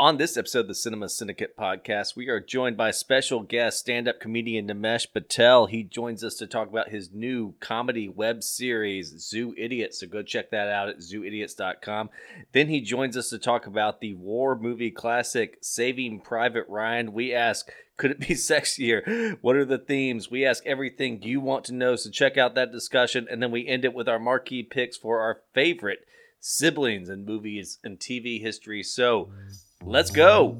On this episode of the Cinema Syndicate podcast, we are joined by special guest stand up comedian Nimesh Patel. He joins us to talk about his new comedy web series, Zoo Idiots. So go check that out at zooidiots.com. Then he joins us to talk about the war movie classic, Saving Private Ryan. We ask, could it be sexier? What are the themes? We ask everything you want to know. So check out that discussion. And then we end it with our marquee picks for our favorite siblings in movies and TV history. So let's go.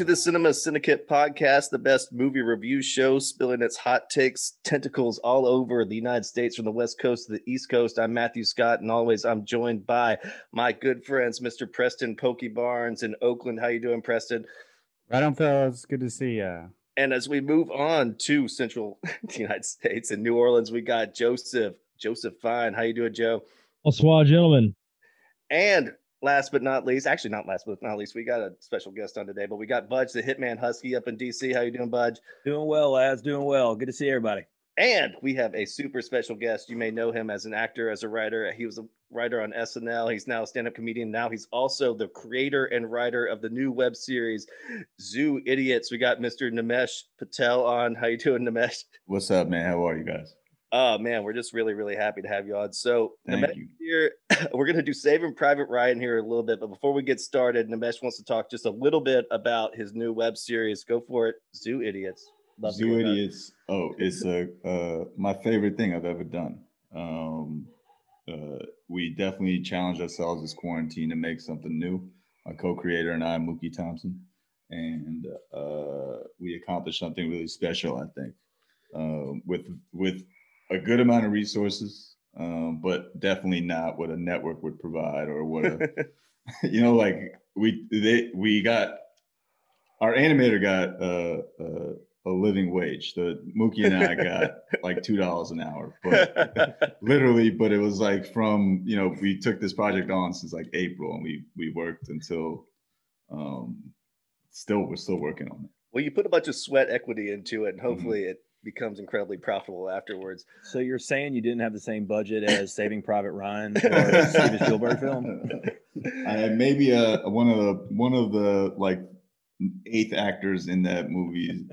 To the Cinema Syndicate podcast, the best movie review show, spilling its hot takes, tentacles all over the United States from the West Coast to the East Coast. I'm Matthew Scott, and always I'm joined by my good friends, Mr. Preston Pokey Barnes in Oakland. How you doing, Preston? Right on, fellas. Good to see ya. And as we move on to Central United States in New Orleans, we got Joseph. Joseph Fine. How you doing, Joe? Bonsoir, gentlemen. And last but not least, actually not last but not least, we got a special guest on today, but we got Budge, the Hitman Husky, up in DC. How you doing, Budge? Doing well, lads. Doing well. Good to see everybody. And we have a super special guest. You may know him as an actor, as a writer. He was a writer on SNL. He's now a stand-up comedian. Now he's also the creator and writer of the new web series Zoo Idiots. We got Mr. Nimesh Patel on. How you doing, Nimesh? What's up, man? How are you guys? Oh man, we're just really, really happy to have you on. So Thank Nimesh you. here, we're gonna do Saving Private Ryan here a little bit, but before we get started, Nimesh wants to talk just a little bit about his new web series. Go for it, Zoo Idiots. Love Zoo hear about it. Idiots. Oh, it's a uh, my favorite thing I've ever done. Um, uh, we definitely challenged ourselves this quarantine to make something new. My co-creator and I, Mookie Thompson, and uh, we accomplished something really special. I think um, with with a good amount of resources, um, but definitely not what a network would provide or what a you know like we they we got our animator got uh, uh, a living wage. The Mookie and I got like two dollars an hour, but literally, but it was like from you know we took this project on since like April, and we we worked until um still we're still working on it. well, you put a bunch of sweat equity into it, and Mm-hmm. hopefully it becomes incredibly profitable afterwards. So you're saying you didn't have the same budget as Saving Private Ryan or a Steven Spielberg film? I had maybe a one of the one of the like eighth actors in that movie,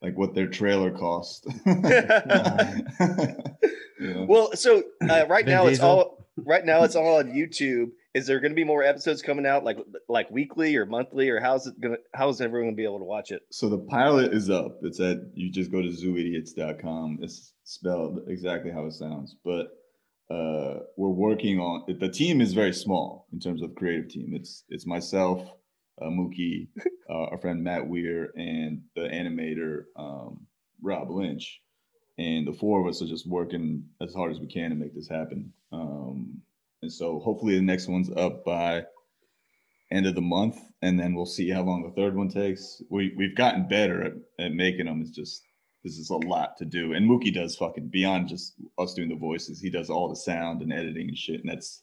like what their trailer cost. Yeah. Well, so uh, right Vin now it's all right now it's all on YouTube. Is there going to be more episodes coming out, like like weekly or monthly, or how's it gonna? How is everyone going to be able to watch it? So the pilot is up. It's at you just go to zooidiots.com. It's spelled exactly how it sounds. But uh, we're working on it. the team is very small in terms of creative team. It's it's myself, uh, Mookie, uh, our friend Matt Weir, and the animator um, Rob Lynch. And the four of us are just working as hard as we can to make this happen. Um, and so hopefully the next one's up by end of the month, and then we'll see how long the third one takes. We we've gotten better at, at making them. It's just this is a lot to do, and Mookie does fucking beyond just us doing the voices. He does all the sound and editing and shit, and that's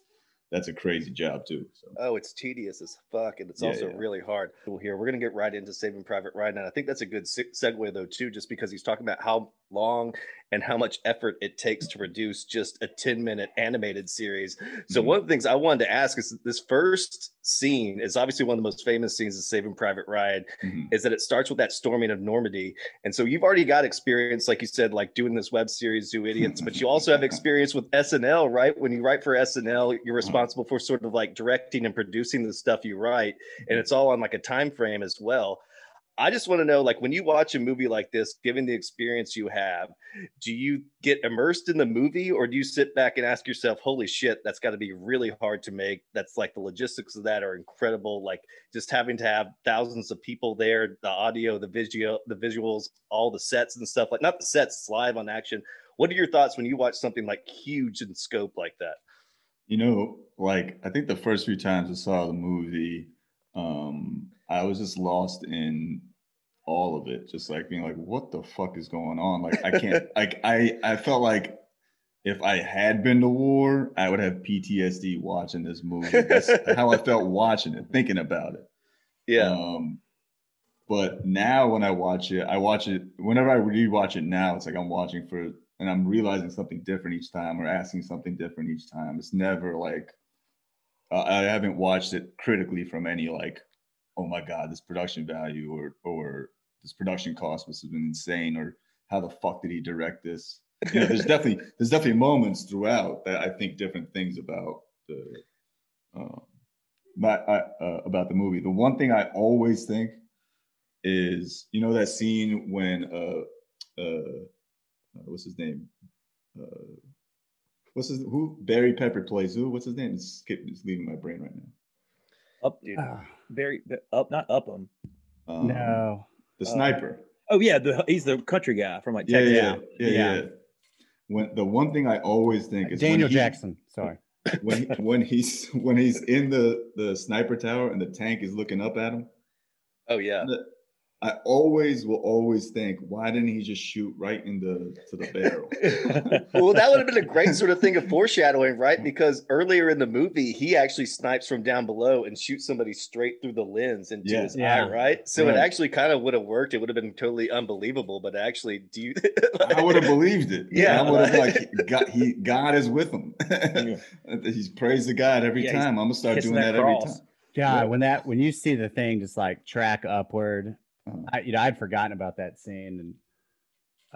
that's a crazy job too. So Oh, it's tedious as fuck, and it's Yeah, also yeah. really hard. Well, Here, we're gonna get right into Saving Private Ryan, and I think that's a good segue though too, just because he's talking about how long and how much effort it takes to produce just a ten minute animated series. So Mhm. one of the things I wanted to ask is this first scene is obviously one of the most famous scenes of Saving Private Ryan. mhm. Is that it starts with that storming of Normandy, and so you've already got experience, like you said, like doing this web series, Zoo Idiots, but you also have experience with SNL, right? When you write for SNL, you're responsible for sort of like directing and producing the stuff you write, and it's all on like a time frame as well. I just want to know, like, when you watch a movie like this, given the experience you have, do you get immersed in the movie, or do you sit back and ask yourself, "Holy shit, that's got to be really hard to make"? That's like the logistics of that are incredible. Like just having to have thousands of people there, the audio, the visual, the visuals, all the sets and stuff. Like not the sets, it's live on action. What are your thoughts when you watch something like huge in scope like that? You know, like I think the first few times I saw the movie, um, I was just lost in all of it, just like being like, "What the fuck is going on?" Like I can't, like I, I felt like if I had been to war, I would have PTSD watching this movie. That's how I felt watching it, thinking about it. Yeah, Um, but now when I watch it, I watch it whenever I rewatch it now, it's like I'm watching for and I'm realizing something different each time or asking something different each time. It's never like uh, I haven't watched it critically from any like, oh my god, this production value or or this production cost must have been insane or how the fuck did he direct this? You know, there's definitely there's definitely moments throughout that I think different things about the um, but I, uh, about the movie. The one thing I always think is, you know, that scene when uh, uh, uh, what's his name? Uh, what's his who? Barry Pepper plays who? What's his name? It's, skip, it's leaving my brain right now. Up, dude. Ah, very up, not Upham. Um, no. The Uh, sniper. Oh yeah, the he's the country guy from like Yeah, Texas. yeah, yeah, yeah, yeah. When the one thing I always think is when Daniel he- Jackson. Sorry. when when he's when he's in the the sniper tower and the tank is looking up at him. oh yeah. I always will always think, why didn't he just shoot right in the to the barrel? well, that would have been a great sort of thing of foreshadowing, right? Because earlier in the movie, he actually snipes from down below and shoots somebody straight through the lens into Yeah. his Yeah. eye, right? So Right. it actually kind of would have worked. It would have been totally unbelievable, but actually, do you? I would have believed it. Yeah. I would have like God. He God is with him. He's praised to God every Yeah, time. I'm gonna start doing that that, every time. God, Yeah. when that when you see the thing just like track upward. I you know I'd forgotten about that scene and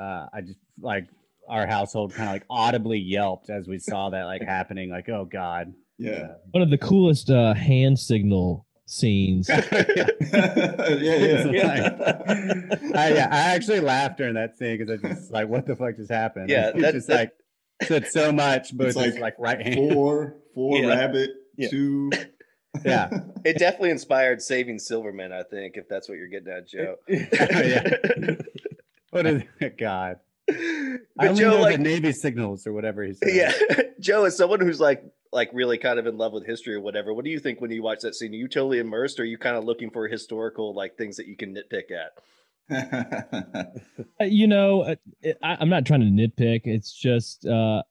uh I just like our household kind of like audibly yelped as we saw that like happening like oh god Yeah. One of the coolest uh, hand signal scenes. yeah, It's yeah. like- I, yeah, I actually laughed during that scene because I just like what the fuck just happened Yeah, it's that- just that- like said so much but It's it's like like right hand Four, four Yeah. rabbit, Yeah. two. Yeah. it definitely inspired Saving Silverman, I think, if that's what you're getting at, Joe. yeah what is God I but only Joe, know like, the Navy signals or whatever he's. yeah, Joe, is someone who's like, like really kind of in love with history or whatever, what do you think when you watch that scene? Are you totally immersed, or are you kind of looking for historical like things that you can nitpick at? Uh, you know, uh, it, I, I'm not trying to nitpick. It's just uh,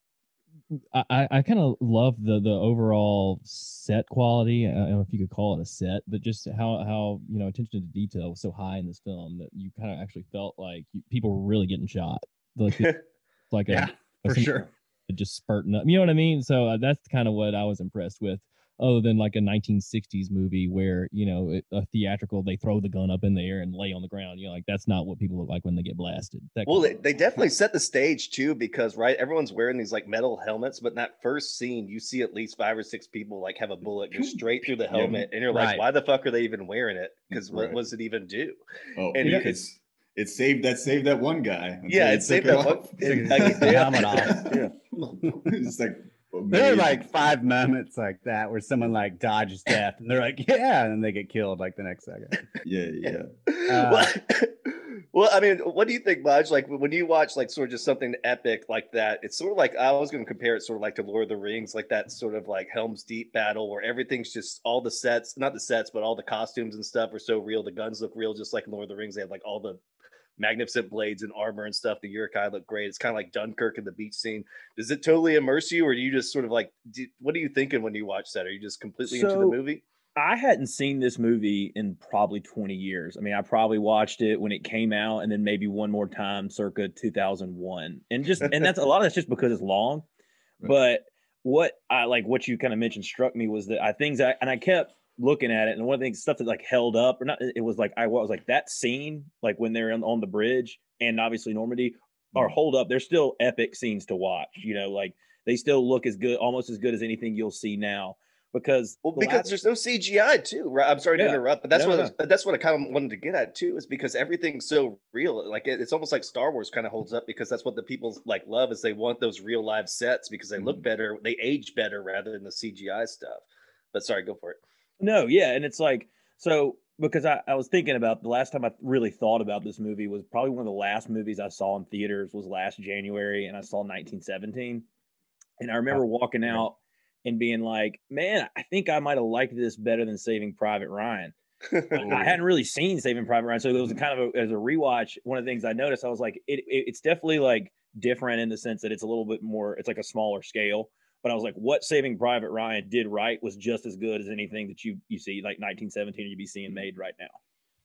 I, I- kind of love the the overall set quality. I don't know if you could call it a set, but just how how you know attention to detail was so high in this film that you kind of actually felt like you, people were really getting shot. Like it's like Yeah, a, for sure just spurting up. You know what I mean? So uh, that's kind of what I was impressed with. Other than like a 1960s movie where you know it, a theatrical, they throw the gun up in the air and lay on the ground. You know, like that's not what people look like when they get blasted. That Well, they, they definitely set the stage too, because right, everyone's wearing these like metal helmets, but in that first scene, you see at least five or six people like have a bullet go straight through the Yeah. helmet, and you're like, Right. why the fuck are they even wearing it? Because what Right. was it even do? oh, And it- because it saved that saved that one guy. Yeah, it saved took that one- it- Took yeah. Yeah. it's like There are like five moments like that where someone like dodges death and they're like, yeah, and then they get killed like the next second. yeah, yeah. Uh, well, well, I mean, what do you think, Budge? Like when you watch like sort of just something epic like that, it's sort of like I was going to compare it sort of like to Lord of the Rings, like that sort of like Helm's Deep battle where everything's just all the sets, not the sets, but all the costumes and stuff are so real. The guns look real, just like in Lord of the Rings. They have like all the magnificent blades and armor and stuff. The Uruk-hai look great. It's kind of like Dunkirk in the beach scene. Does it totally immerse you, or do you just sort of like, do, what are you thinking when you watch that? Are you just completely into the movie? I hadn't seen this movie in probably 20 years. I mean, I probably watched it when it came out and then maybe one more time circa 2001. And just and that's a lot of that's just because it's long. Right. But what I like what you kind of mentioned struck me was that I things I and I kept looking at it and one of the things stuff that like held up or not it was like I was like that scene like when they're on, on the bridge and obviously Normandy are hold up they're still epic scenes to watch you know like they still look as good almost as good as anything you'll see now because Well, the because last- there's no CGI too, right? I'm sorry to Yeah. interrupt, but that's No, what no, that's what I kind of wanted to get at too, is because everything's so real. Like it, it's almost like Star Wars kind of holds up because that's what the people like love is they want those real live sets because they look Mhm. better, they age better rather than the CGI stuff. But sorry, go for it. No, yeah, and it's like so because I, I was thinking about the last time I really thought about this movie was probably one of the last movies I saw in theaters was last January, and I saw 1917, and I remember walking out and being like, "Man, I think I might have liked this better than Saving Private Ryan." I hadn't really seen Saving Private Ryan, so it was kind of a, as a rewatch. One of the things I noticed, I was like, it, it, it's definitely like different in the sense that it's a little bit more, it's like a smaller scale. But I was like, what Saving Private Ryan did right was just as good as anything that you you see like 1917 you'd be seeing mm-hmm. made right now.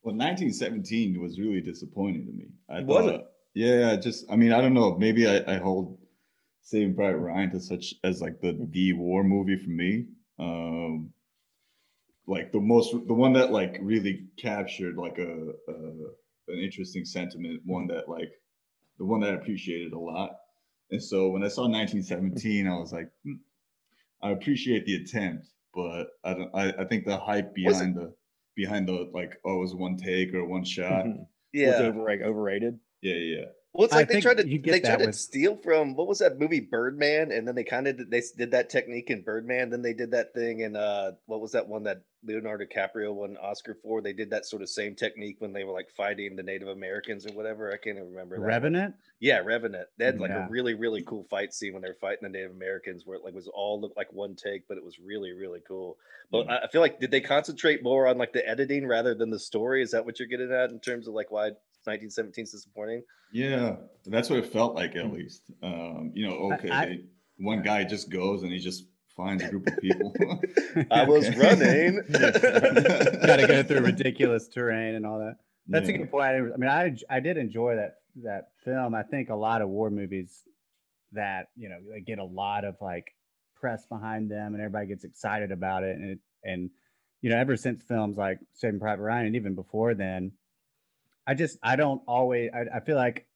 Well, 1917 was really disappointing to me. I Was it? yeah, just I mean, I don't know. Maybe I, I hold Saving Private Ryan to such as like the mm-hmm. the war movie for me. Um, like the most, the one that like really captured like a, a an interesting sentiment, one mm-hmm. that like the one that I appreciated a lot. And so when I saw 1917, I was like, hmm, I appreciate the attempt, but I don't. I, I think the hype behind the behind the like, oh, it was one take or one shot. Mhm. Was yeah. over, overrated. Yeah, yeah. Well, it's I like they tried to they tried to with- steal from what was that movie Birdman, and then they kind of did, they did that technique in Birdman. Then they did that thing in uh what was that one that Leonardo DiCaprio won an Oscar for? They did that sort of same technique when they were like fighting the Native Americans or whatever. I can't even remember. that. Revenant. Yeah, Revenant. They had like Yeah. a really really cool fight scene when they were fighting the Native Americans, where it like was all looked like one take, but it was really really cool. But I I feel like did they concentrate more on like the editing rather than the story? Is that what you're getting at in terms of like why 1917 is disappointing? Yeah, that's what it felt like at least. Um, you know, okay, I- they, one guy just goes and he just finds a group of people. I was running. Got to go through ridiculous terrain and all that. That's a good point. I, I mean, I I did enjoy that that film. I think a lot of war movies that you know they get a lot of like press behind them, and everybody gets excited about it. And it, and you know, ever since films like Saving Private Ryan, and even before then, I just I don't always. I, I feel like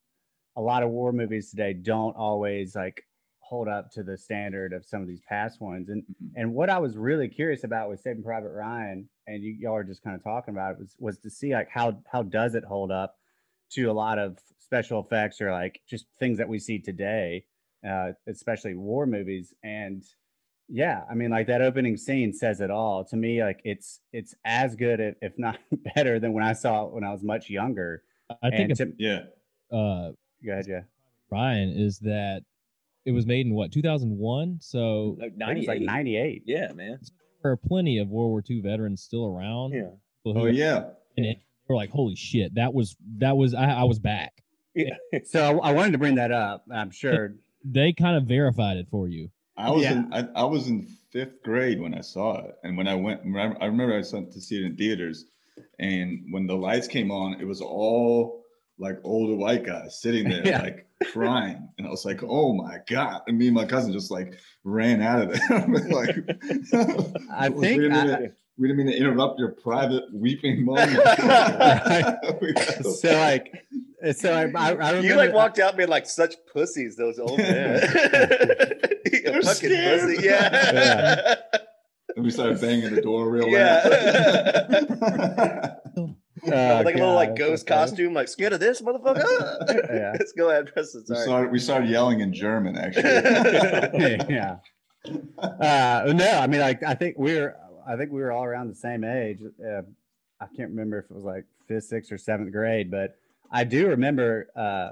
a lot of war movies today don't always like hold up to the standard of some of these past ones. And Mhm. and what I was really curious about with Saving Private Ryan, and you y'all are just kind of talking about it, was was to see like how how does it hold up to a lot of special effects or like just things that we see today, uh, especially war movies. And yeah, I mean, like that opening scene says it all to me. Like it's it's as good, if, if not better, than when I saw it when I was much younger. I think and it's, to, Yeah, uh, go ahead, yeah. Ryan is that it was made in what 2001, so Like I think it was like 98. Yeah, man. there are plenty of World War II veterans still around. Yeah. oh yeah. and it, they were like, "Holy shit, that was that was I, I was back." Yeah. So I, I wanted to bring that up. I'm sure. They kind of verified it for you. I was Yeah. in I, I was in fifth grade when I saw it, and when I went, I remember I went to see it in theaters, and when the lights came on, it was all like older white guys sitting there Yeah. like crying, and I was like, "Oh my god!" And me and my cousin just like ran out of there. like, I we think didn't, I- we didn't mean to interrupt your private weeping moment. So- so like, so I, I, I remember You like walked out being like such pussies, those old men. you They're fucking scared. pussy. Yeah. and we started banging the door real Yeah. loud. Oh, like a little like ghost that's so costume, like scared of this motherfucker. Yeah. Let's go ahead, press the we started we started yelling in German actually. yeah. Uh, no, I mean, like, I think we were, I think we were all around the same age. Uh, I can't remember if it was like fifth, sixth, or seventh grade, but I do remember uh,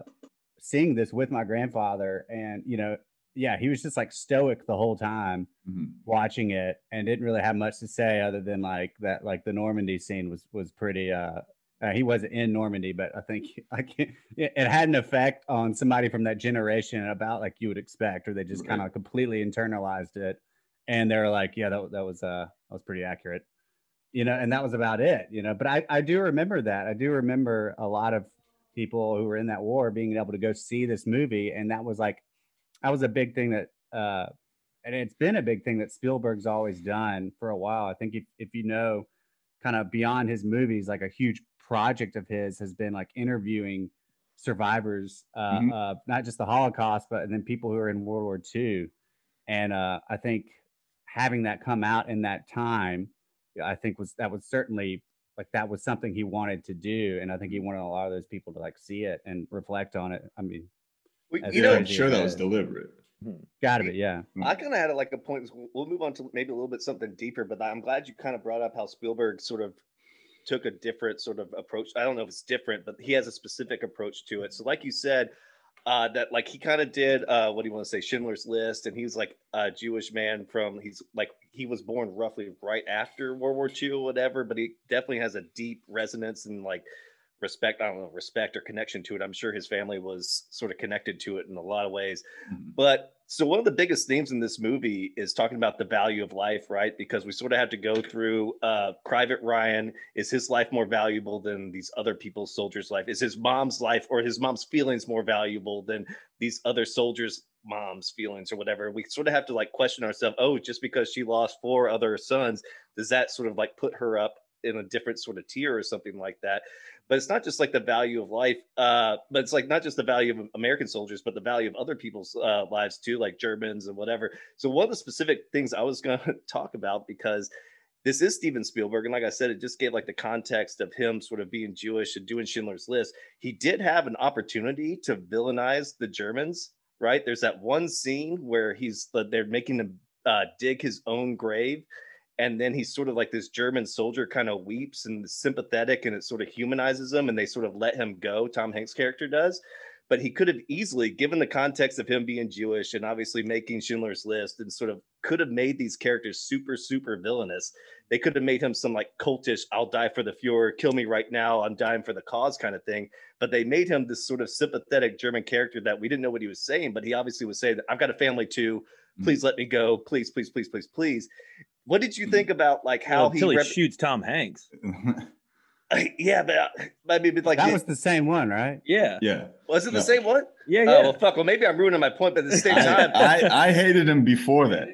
seeing this with my grandfather, and you know, yeah, he was just like stoic the whole time Mhm. watching it, and didn't really have much to say other than like that, like the Normandy scene was was pretty. uh uh, he wasn't in Normandy, but I think I can't, it, had an effect on somebody from that generation about like you would expect, or they just Right. kind of completely internalized it, and they were like, "Yeah, that, that was uh that was pretty accurate," you know, and that was about it, you know. But I I do remember that. I do remember a lot of people who were in that war being able to go see this movie, and that was like that was a big thing that uh and it's been a big thing that Spielberg's always done for a while. I think if if you know kind of beyond his movies, like a huge project of his has been like interviewing survivors, uh, Mhm. uh, not just the Holocaust, but and then people who are in World War II. And uh, I think having that come out in that time, I think was that was certainly like that was something he wanted to do, and I think he mm-hmm. wanted a lot of those people to like see it and reflect on it. I mean, We- As you know. I'm sure that was deliberate. Hmm. got it, yeah. Hmm. I kind of had it like a point. We'll move on to maybe a little bit something deeper, but I'm glad you kind of brought up how Spielberg sort of took a different sort of approach. I don't know if it's different, but he has a specific approach to it. So, like you said, uh, that like he kind of did uh, what do you want to say, Schindler's List, and he was like a Jewish man from he's like he was born roughly right after World War II or whatever, but he definitely has a deep resonance and like respect. I don't know respect or connection to it. I'm sure his family was sort of connected to it in a lot of ways. Mhm. But so one of the biggest themes in this movie is talking about the value of life, right? Because we sort of have to go through uh, Private Ryan. Is his life more valuable than these other people's soldiers' life? Is his mom's life or his mom's feelings more valuable than these other soldiers' mom's feelings or whatever? We sort of have to like question ourselves. Oh, just because she lost four other sons, does that sort of like put her up in a different sort of tier or something like that? but it's not just like the value of life uh but it's like not just the value of american soldiers but the value of other people's uh, lives too like germans and whatever. So one of the specific things i was going to talk about because this is steven spielberg and like i said it just gave like the context of him sort of being jewish and doing schindler's list. He did have an opportunity to villainize the germans right? There's that one scene where he's they're making him uh, dig his own grave and then he's sort of like this German soldier kind of weeps and sympathetic and it sort of humanizes him and they sort of let him go. Tom Hanks' character does. But he could have easily, given the context of him being Jewish and obviously making Schindler's List, and sort of could have made these characters super, super villainous. They could have made him some like cultish, I'll die for the Fuhrer, kill me right now, I'm dying for the cause kind of thing. But they made him this sort of sympathetic German character that we didn't know what he was saying, but he obviously was saying, I've got a family too. Mm-hmm. Please let me go. Please, please, please, please, please. What did you mm-hmm. think about like how Well, he, until he rep- shoots Tom Hanks. yeah, but uh, I mean, but like, that it- was the same one, right? Yeah, yeah. was it the same one? yeah, Oh well, fuck. Well, maybe I'm ruining my point, but at the same time, I, I hated him before that.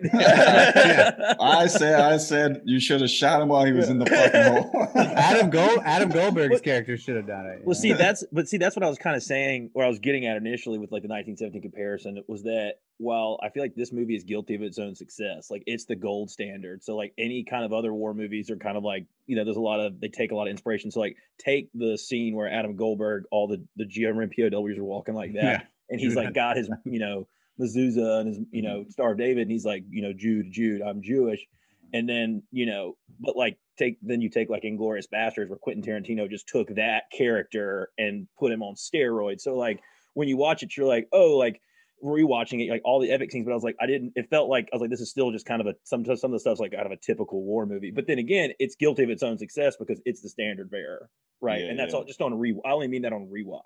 I said I said you should have shot him while he was in the fucking hole. Adam Gold Adam Goldberg's character should have done it. Well, see, that's but see, that's what I was kind of saying, or I was getting at initially with like the 1917 comparison It was that while I feel like this movie is guilty of its own success, like it's the gold standard. So like any kind of other war movies are kind of like you know, there's a lot of they take a lot of inspiration. So like take the scene where Adam Goldberg, all the the German POWs are walking like that, Yeah. and he's like got his you know mezuzah and his you mm-hmm. know Star of David, and he's like you know Jude, Jude, I'm Jewish, and then you know, but like take then you take like Inglourious Basterds, where Quentin Tarantino just took that character and put him on steroids. So like when you watch it, you're like, oh, like rewatching it, like all the epic scenes, but I was like, I didn't. It felt like I was like, this is still just kind of a some some of the stuff's like out of a typical war movie. But then again, it's guilty of its own success because it's the standard bearer, right? Yeah, and that's yeah. all just on a re. I only mean that on rewatch.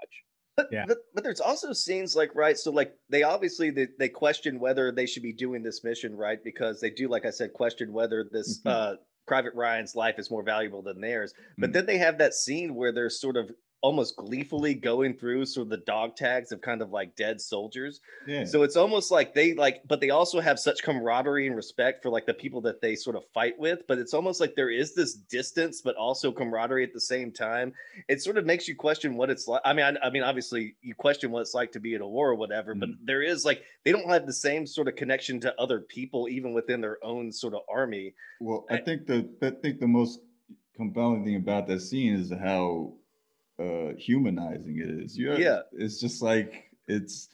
But, Yeah. but but there's also scenes like right so like they obviously they, they question whether they should be doing this mission right because they do like i said question whether this Mhm. uh private ryan's life is more valuable than theirs but Mm. then they have that scene where they're sort of almost gleefully going through sort of the dog tags of kind of like dead soldiers. Yeah. so it's almost like they like but they also have such camaraderie and respect for like the people that they sort of fight with but it's almost like there is this distance but also camaraderie at the same time. It sort of makes you question what it's like i mean i, I mean obviously you question what it's like to be in a war or whatever but mm. there is like they don't have the same sort of connection to other people even within their own sort of army. Well, I I- think the I think the most compelling thing about that scene is how uh humanizing it is. You Yeah. it's just like it's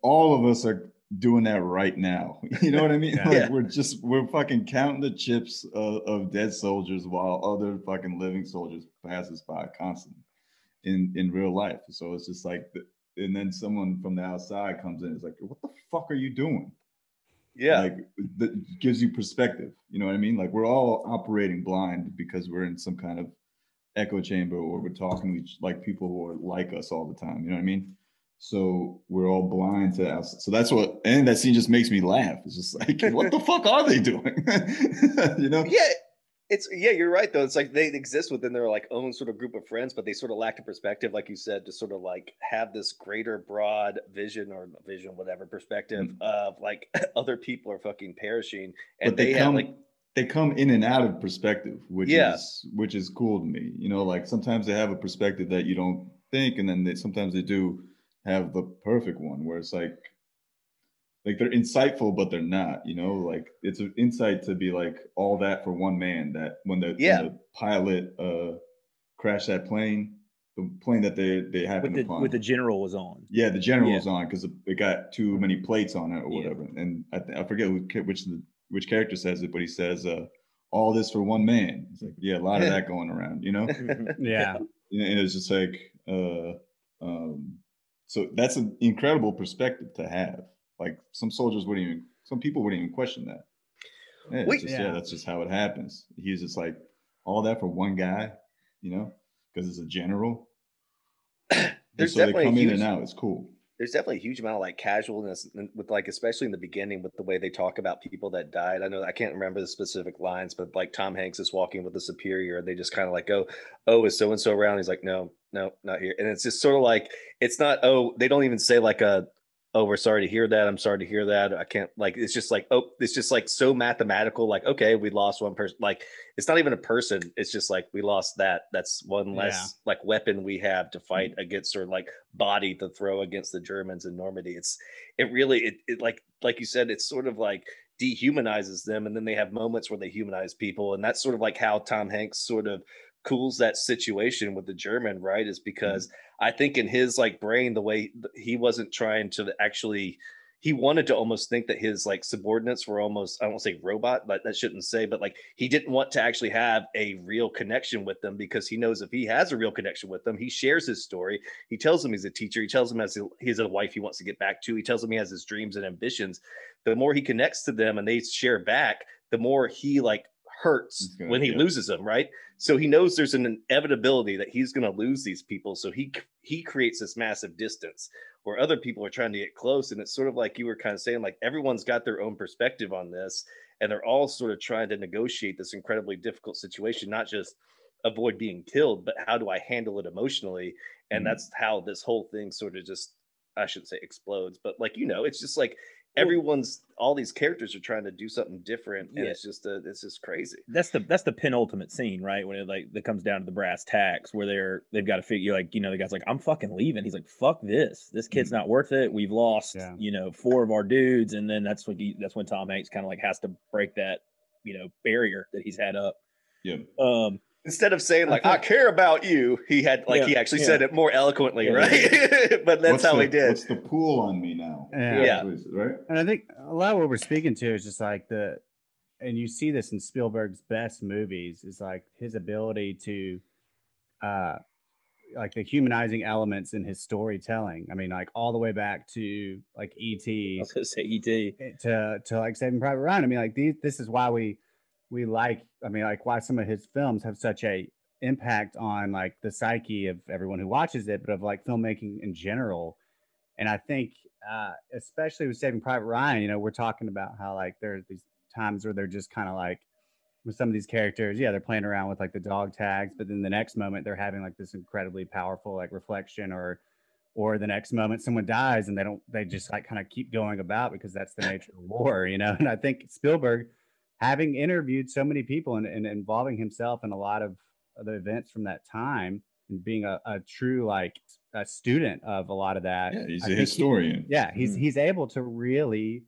all of us are doing that right now. You know what I mean? Yeah. Like we're just we're fucking counting the chips of, of dead soldiers while other fucking living soldiers passes by constantly in in real life. So it's just like the, and then someone from the outside comes in and is like, "What the fuck are you doing?" yeah like that gives you perspective you know what i mean like we're all operating blind because we're in some kind of echo chamber or we're talking to each like people who are like us all the time you know what i mean? So we're all blind to us so that's what and that scene just makes me laugh. It's just like what the fuck are they doing? You know? Yeah it's yeah you're right though. It's like they exist within their like own sort of group of friends but they sort of lack a perspective like you said to sort of like have this greater broad vision or vision whatever perspective Mm. of like other people are fucking perishing and but they, they, have come like they come in and out of perspective which Yeah. is which is cool to me you know like sometimes they have a perspective that you don't think and then they sometimes they do have the perfect one where it's like like they're insightful, but they're not. You know, like it's an insight to be like all that for one man. That when the, when Yeah. the pilot uh crashed that plane, the plane that they they with happened the upon. with the general was on. yeah, the general Yeah. was on because it got too many plates on it or Yeah. whatever. And I, th- I forget who, which the, which character says it, but he says, uh, "All this for one man." It's like, yeah, a lot of that going around, you know. Yeah. And it's just like uh um so that's an incredible perspective to have like some soldiers wouldn't even some people wouldn't even question that yeah, Wait- just, yeah. Yeah. that's just how it happens he's just like all that for one guy you know because it's a general And There's so they definitely a come in huge- and out it's cool there's definitely a huge amount of like casualness with like especially in the beginning with the way they talk about people that died. I know i can't remember the specific lines but like tom hanks is walking with the superior and they just kind of like go oh is so and so around? He's like no no not here. And it's just sort of like it's not oh they don't even say like a oh we're sorry to hear that i'm sorry to hear that i can't like it's just like oh it's just like so mathematical like okay we lost one person like it's not even a person it's just like we lost that that's one less Yeah. like weapon we have to mm-hmm. fight against or like body to throw against the germans in normandy it's it really it, it like like you said it's sort of like dehumanizes them and then they have moments where they humanize people and that's sort of like how tom hanks sort of cools that situation with the german right is mm-hmm. because i think in his like brain the way he wasn't trying to actually he wanted to almost think that his like subordinates were almost i don't say robot but that shouldn't say but like he didn't want to actually have a real connection with them because he knows if he has a real connection with them he shares his story. He tells them he's a teacher. He tells them as he has a wife he wants to get back to. He tells them he has his dreams and ambitions. The more he connects to them and they share back the more he like hurts when he yeah. loses them right so he knows there's an inevitability that he's going to lose these people so he he creates this massive distance where other people are trying to get close and it's sort of like you were kind of saying like everyone's got their own perspective on this and they're all sort of trying to negotiate this incredibly difficult situation not just avoid being killed but how do i handle it emotionally and Mhm. that's how this whole thing sort of just i shouldn't say explodes but like you know it's just like everyone's all these characters are trying to do something different and Yeah. it's just a, it's just crazy that's the that's the penultimate scene, right? When it like that comes down to the brass tacks, where they're they've got to figure like you know the guy's like I'm fucking leaving. He's like fuck this, this kid's not worth it. We've lost Yeah. you know four of our dudes, and then that's when he, that's when Tom Hanks kind of like has to break that you know barrier that he's had up. yeah Um, instead of saying like Okay. I care about you, he had like Yeah, he actually yeah. said it more eloquently, Yeah. right? but that's What's how the, he did. what's the pool on me now Yeah. Yeah. That's what he said, right And I think a lot of what we're speaking to is just like the, and you see this in Spielberg's best movies, is like his ability to, uh, like the humanizing elements in his storytelling. I mean, like all the way back to like E I E.T. was gonna say E ET. to to like Saving Private Ryan. I mean, like these, this is why we we like. I mean, like why some of his films have such a impact on like the psyche of everyone who watches it, but of like filmmaking in general. And I think, uh, especially with Saving Private Ryan, you know, we're talking about how like there are these times where they're just kind of like with some of these characters, yeah, they're playing around with like the dog tags, but then the next moment they're having like this incredibly powerful like reflection or or the next moment someone dies and they don't they just like kind of keep going about because that's the nature of war you know and i think spielberg having interviewed so many people and, and involving himself in a lot of the events from that time and being a, a true like a student of a lot of that yeah he's I a think he- historian yeah he's Mhm. he's able to really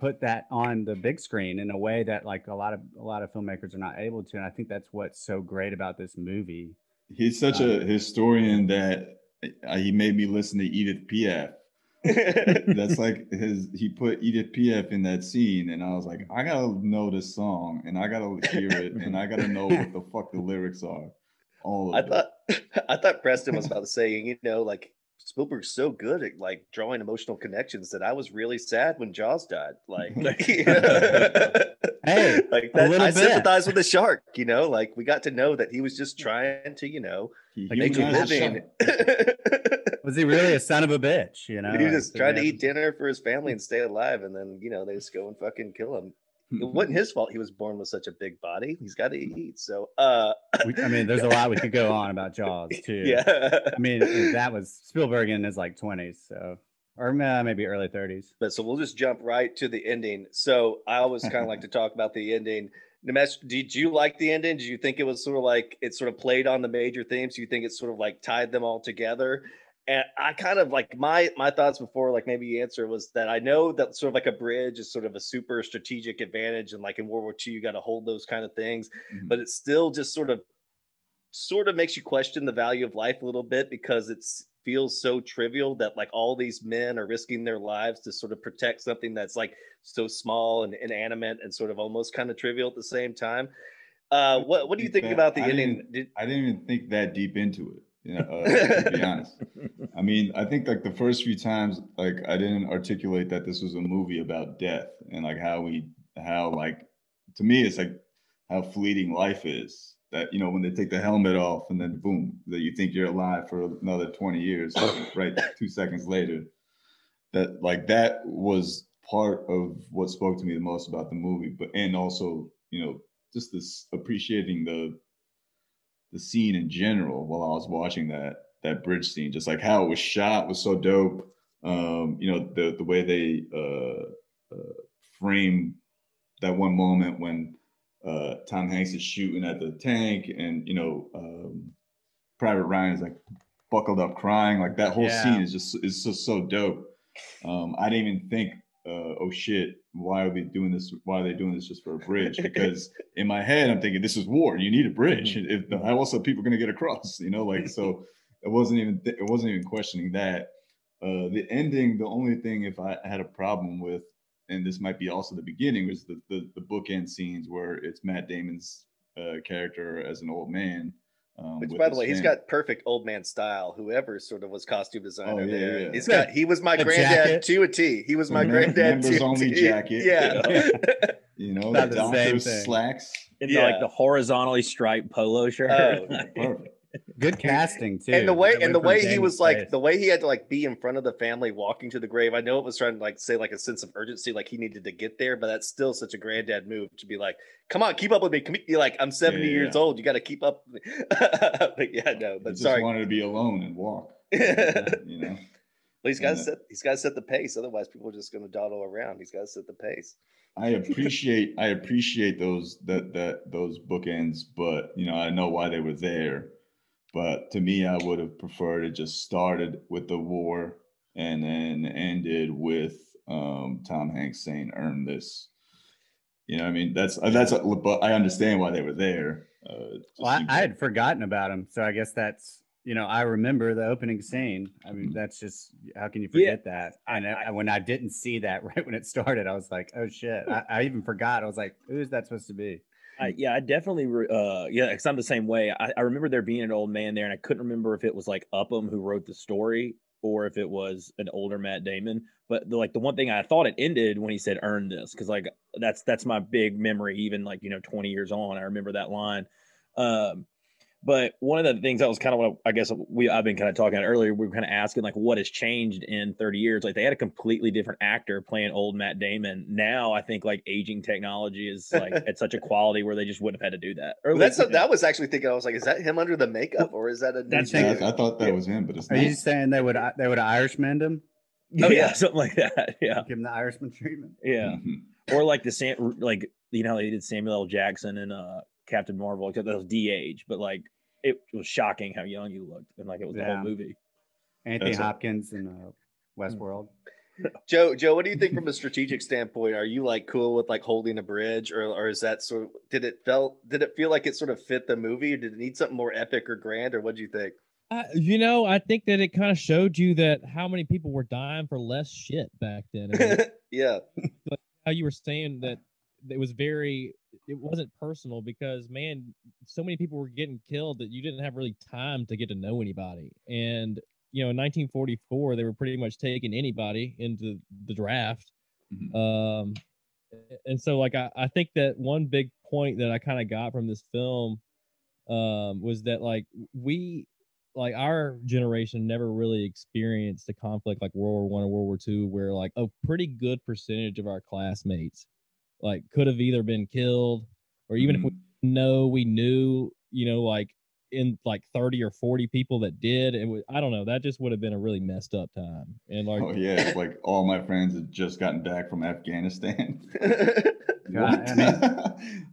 put that on the big screen in a way that like a lot of a lot of filmmakers are not able to and i think that's what's so great about this movie he's such a historian that uh, he made me listen to edith piaf that's like his he put Edith Piaf in that scene and I was like I gotta know this song and I gotta hear it and I gotta know what the fuck the lyrics are all I it. thought I thought Preston was about to say, you know, like Spielberg's so good at like drawing emotional connections that I was really sad when Jaws died. Like, Hey, like that, little I bit. sympathize with the shark. You know, like we got to know that he was just trying to, you know, he like, make a living. Was he really a son of a bitch you know he just so trying to eat dinner for his family and stay alive, and then you know they just go and fucking kill him. It wasn't his fault he was born with such a big body. He's got to eat. So, uh, We- I mean, there's a lot we could go on about Jaws too. yeah. I mean, that was Spielberg in his like 20s, so or uh, maybe early 30s. But so we'll just jump right to the ending. So I always kind of like to talk about the ending. Nimesh, did you like the ending? Did you think it was sort of like it sort of played on the major themes? Do you think it sort of like tied them all together? And I kind of like my my thoughts before, like maybe you answer was that I know that sort of like a bridge is sort of a super strategic advantage, and like in World War II, you got to hold those kind of things, Mhm. but it still just sort of sort of makes you question the value of life a little bit because it feels so trivial that like all these men are risking their lives to sort of protect something that's like so small and inanimate and sort of almost kind of trivial at the same time. Uh, what what do you think that- about the I ending? didn't- Did, I didn't even think that deep into it. You know, uh, to be honest. I mean, I think like the first few times, like I didn't articulate that this was a movie about death and like how we, how like, to me, it's like how fleeting life is. That you know, when they take the helmet off and then boom, that you think you're alive for another 20 years, right? Two seconds later, that like that was part of what spoke to me the most about the movie. But and also, you know, just this appreciating the the scene in general while I was watching that that bridge scene, just like how it was shot was so dope. Um, you know, the the way they uh, uh frame that one moment when uh Tom Hanks is shooting at the tank and you know um Private Ryan is like buckled up crying. Like that whole Yeah. scene is just is just so dope. Um, I didn't even think, uh, oh shit, why are they doing this? Why are they doing this just for a bridge? Because in my head, I'm thinking this is war. You need a bridge. If how else are people going to get across? You know, like so. It wasn't even. Th- it wasn't even questioning that. Uh, the ending. The only thing, if I had a problem with, and this might be also the beginning, was the the, the bookend scenes where it's Matt Damon's uh, character as an old man. Um, which by the his way, he's got perfect old man style. Whoever sort of was costume designer Oh, yeah, there, yeah. he's got. He was my The granddad jacket. to a T. He was my mem- granddad to members a only T. jacket. Yeah. You know, About the the same thing. slacks. Into Yeah. like the horizontally striped polo shirt. Oh, Perfect. Good casting too. and the way and the way he was like the way he had to like be in front of the family walking to the grave i know it was trying to like say like a sense of urgency like he needed to get there but that's still such a granddad move to be like come on keep up with me you're like i'm 70 Yeah, years yeah. old you got to keep up with me. but yeah no He but just sorry wanted to be alone and walk. well, You know. he's got to set he's got to set the pace otherwise people are just going to dawdle around he's got to set the pace I appreciate I appreciate those that that those bookends, but you know I know why they were there. But to me, I would have preferred it just started with the war and then ended with um, Tom Hanks saying "earn this." You know, what I mean that's uh, that's but I understand why they were there. Uh, Well, I, seems I had forgotten about him, so I guess that's you know I remember the opening scene. I mean, that's just how can you Yeah, forget that? And I, when I didn't see that right when it started, I was like, oh shit! I, I even forgot. I was like, who's that supposed to be? I, yeah, I definitely, re- uh, yeah, because I'm the same way. I, I remember there being an old man there, and I couldn't remember if it was like Upham who wrote the story or if it was an older Matt Damon. But the, like the one thing I thought it ended when he said "earn this" because like that's that's my big memory. Even like you know 20 years on, I remember that line. Um, but one of the things that was kind of what I guess we I've been kind of talking about earlier. We were kind of asking like what has changed in 30 years. Like they had a completely different actor playing old Matt Damon. Now I think like aging technology is like at such a quality where they just wouldn't have had to do that. Or well, that's least, you that was actually thinking i was like is that him under the makeup or is that a new That's- Yeah. I, I thought that was him, but it's Are not. you saying they would they would Irishman him? oh yeah, yeah. something like that. Yeah, Give him the Irishman treatment? yeah. Mhm. Or like the Sam, like you know how they did Samuel L. Jackson and uh Captain Marvel, except that was de-age, but like it was shocking how young you looked, and like it was the whole movie. Anthony That's a- Hopkins in uh, Westworld. Joe, Joe, what do you think from a strategic standpoint? Are you like cool with like holding a bridge, or or is that sort of did it felt did it feel like it sort of fit the movie, or did it need something more epic or grand, or what do you think? Uh, you know, I think that it kind of showed you that how many people were dying for less shit back then. I mean, yeah, how you were saying that it was very, it wasn't personal because man, so many people were getting killed that you didn't have really time to get to know anybody. And you know, in 1944, they were pretty much taking anybody into the draft. Mhm. Um, and so like I, I think that one big point that I kind of got from this film um was that like we like our generation never really experienced a conflict like World War One or World War Two, where like a pretty good percentage of our classmates like could have either been killed or even if we Mhm. know we knew, you know, like in like 30 or 40 people that did, it was I don't know, that just would have been a really messed up time. And like Oh yeah, it's like all my friends had just gotten back from Afghanistan. God, I I,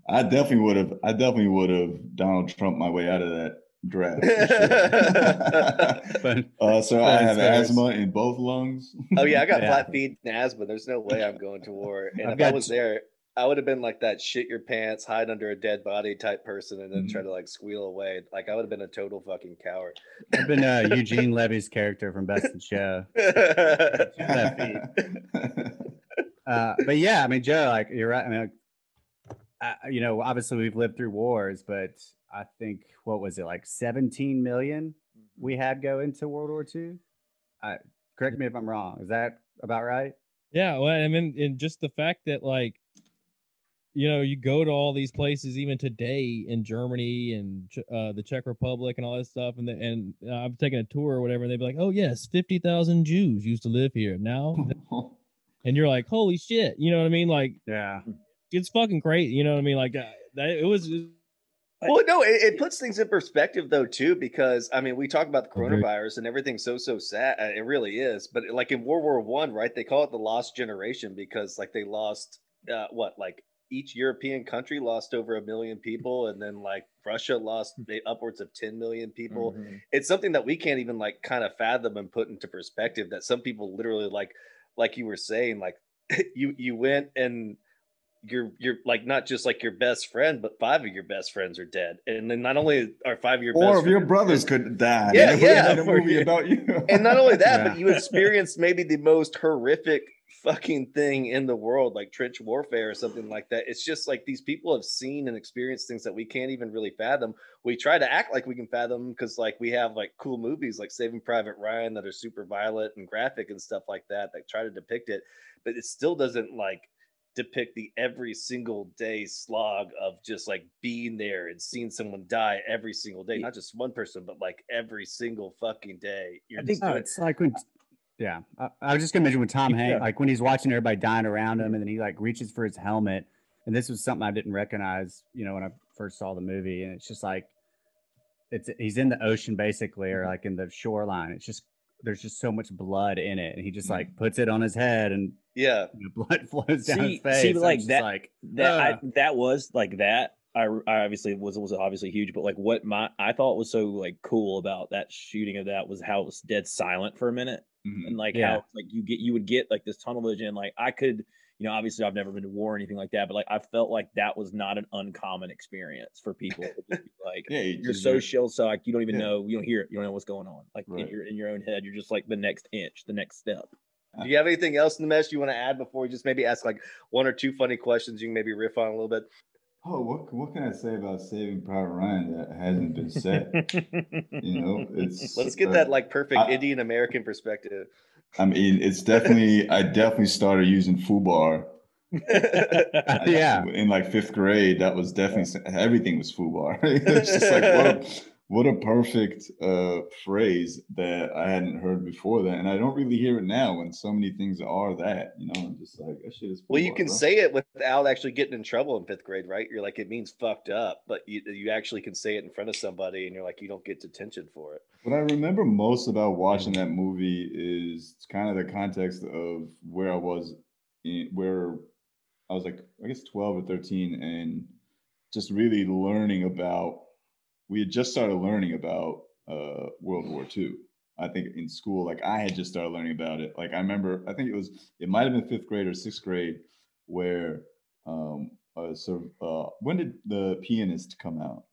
I definitely would have. I definitely would have Donald Trump my way out of that draft. for sure. But uh, so I Fun have stories. asthma in both lungs. Oh yeah, I got Yeah. flat feet and asthma. There's no way I'm going to war. And I've if I was t- there, I would have been like that shit your pants, hide under a dead body type person, and then Mm-hmm. try to like squeal away. Like I would have been a total fucking coward. I've been uh, Eugene Levy's character from Best in Show. Uh, but yeah, I mean, Joe, like you're right. I mean, uh, you know, obviously we've lived through wars, but I think what was it like 17 million we had go into World War II? I correct me if I'm wrong. Is that about right? Yeah, well, I mean, and just the fact that like, you know, you go to all these places even today in Germany and uh, the Czech Republic and all that stuff, and the, and uh, I've taken a tour or whatever, and they'd be like, "Oh yes, fifty thousand Jews used to live here now," and you're like, "Holy shit!" You know what I mean? Like, Yeah. it's fucking great. You know what I mean? Like, uh, that, it was. Well, no, it, it puts things in perspective though too, because I mean, we talk about the coronavirus and everything's so so sad. uh, It really is, but like in World War One, right? They call it the lost generation because like they lost uh, what like each European country lost over a million people, and then like Russia lost Hmm. upwards of ten million people. Mhm. It's something that we can't even like kind of fathom and put into perspective. That some people literally like, like you were saying, like you you went and you're you're like not just like your best friend, but five of your best friends are dead, and then not only are five of your or best if your brothers could die. Yeah, yeah, a movie about you. and not only that, Yeah. but you experienced maybe the most horrific fucking thing in the world, like trench warfare or something like that. It's just like these people have seen and experienced things that we can't even really fathom. We try to act like we can fathom because like we have like cool movies like Saving Private Ryan that are super violent and graphic and stuff like that that try to depict it, but it still doesn't like depict the every single day slog of just like being there and seeing someone die every single day, not just one person, but like every single fucking day. You're I think just it's like when, yeah. I, I was just gonna mention when Tom Yeah. Hanks, like when he's watching everybody dying around him, and then he like reaches for his helmet, and this was something I didn't recognize, you know, when I first saw the movie, and it's just like, it's he's in the ocean basically, or like in the shoreline. It's just there's just so much blood in it, and he just like puts it on his head, and yeah. the blood flows down See- his face. see, like just that- like that I, that was like that. I, I obviously was was obviously huge, but like what my I thought was so like cool about that shooting of that was how it was dead silent for a minute, Mhm. and like Yeah. how like you get you would get like this tunnel vision. Like I could, you know, obviously I've never been to war or anything like that, but like I felt like that was not an uncommon experience for people. to just be like Yeah, you you're so shell shocked, you don't even Yeah. know, you don't hear it, you don't know what's going on. Like in Right. your in your own head, you're just like the next inch, the next step. Do you have anything else Nimesh you want to add before we just maybe ask like one or two funny questions you can maybe riff on a little bit? Oh, what what can I say about Saving Private Ryan that hasn't been said? you know, it's Let's get uh, that like perfect I- Indian American perspective. I mean, it's definitely. I definitely started using Fubar. I- Yeah. In like fifth grade, that was definitely everything was Fubar. it's just like what a, what a perfect uh, phrase that I hadn't heard before that, and I don't really hear it now when so many things are that. You know, I'm just like that shit is. well, you can bro." say it without actually getting in trouble in fifth grade, right? You're like it means fucked up, but you you actually can say it in front of somebody, and you're like you don't get detention for it. What I remember most about watching that movie is kind of the context of where I was, in, where I was like, I guess 12 or 13, and just really learning about, we had just started learning about uh, World War II. I think in school, like I had just started learning about it. Like I remember, I think it was, it might have been fifth grade or sixth grade, where, um, uh, so uh, when did the pianist come out?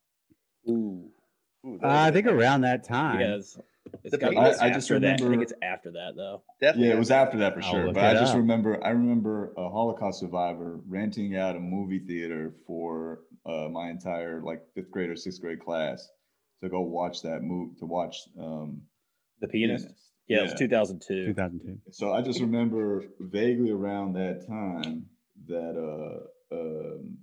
Ooh. Ooh, Uh, was I a think around that time. Yes. It's The got, Beatles- it's I- I just after that. I think it's after that though. Definitely Yeah, it was after that for I'll sure. But I just up. remember, I remember a Holocaust survivor renting out a movie theater for uh, my entire like fifth grade or sixth grade class to go watch that movie to watch um, The pianist. Yeah, it was 2002. 2002. So I just remember vaguely around that time that uh, um,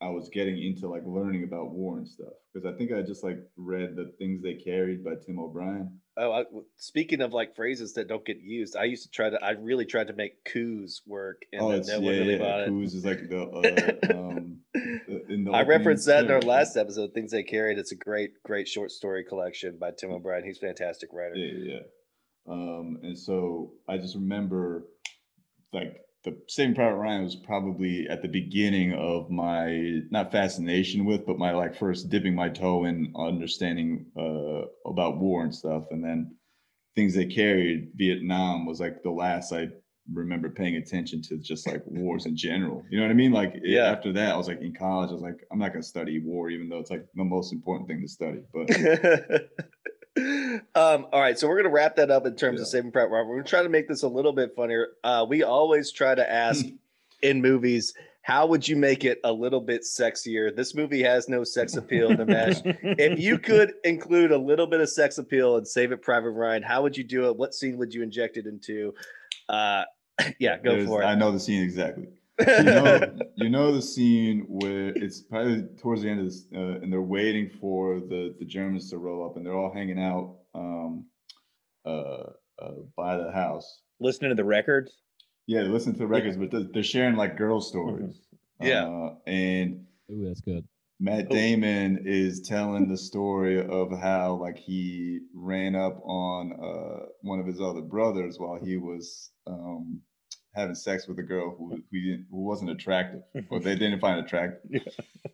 I was getting into like learning about war and stuff because I think I just like read the things they carried by Tim O'Brien. Oh, I, w- speaking of like phrases that don't get used, I used to try to. I really tried to make coups work, and oh, then it's no yeah, one really yeah. bought it. Coos is like the uh, um, I referenced that in our last episode, Things They Carried. It's a great, great short story collection by Tim O'Brien. He's a fantastic writer. Yeah, yeah. yeah. Um, and so I just remember like the Saving Private Ryan was probably at the beginning of my not fascination with, but my like first dipping my toe in understanding uh, about war and stuff, and then things they carried. Vietnam was like the last I remember paying attention to just like wars in general. You know what I mean? Like Yeah. after that, I was like in college. I was like, I'm not gonna study war, even though it's like the most important thing to study. But um, all right, so we're gonna wrap that up in terms of Saving Private Ryan. We're gonna try to make this a little bit funnier. Uh, we always try to ask in movies, how would you make it a little bit sexier? This movie has no sex appeal, Nimesh. if you could include a little bit of sex appeal and Saving Private Ryan, how would you do it? What scene would you inject it into? Uh, yeah, go there's- for it. I know the scene exactly. you know, you know the scene where it's probably towards the end of this, uh, and they're waiting for the the Germans to roll up, and they're all hanging out um, uh, uh, by the house. Listening to the records. Yeah, they listen to the records, but they're, they're sharing like girl stories. Yeah. uh, and Ooh, that's good. Matt Oh. Damon is telling the story of how like he ran up on uh, one of his other brothers while he was um, having sex with a girl who who, didn't, who wasn't attractive or they didn't find attractive.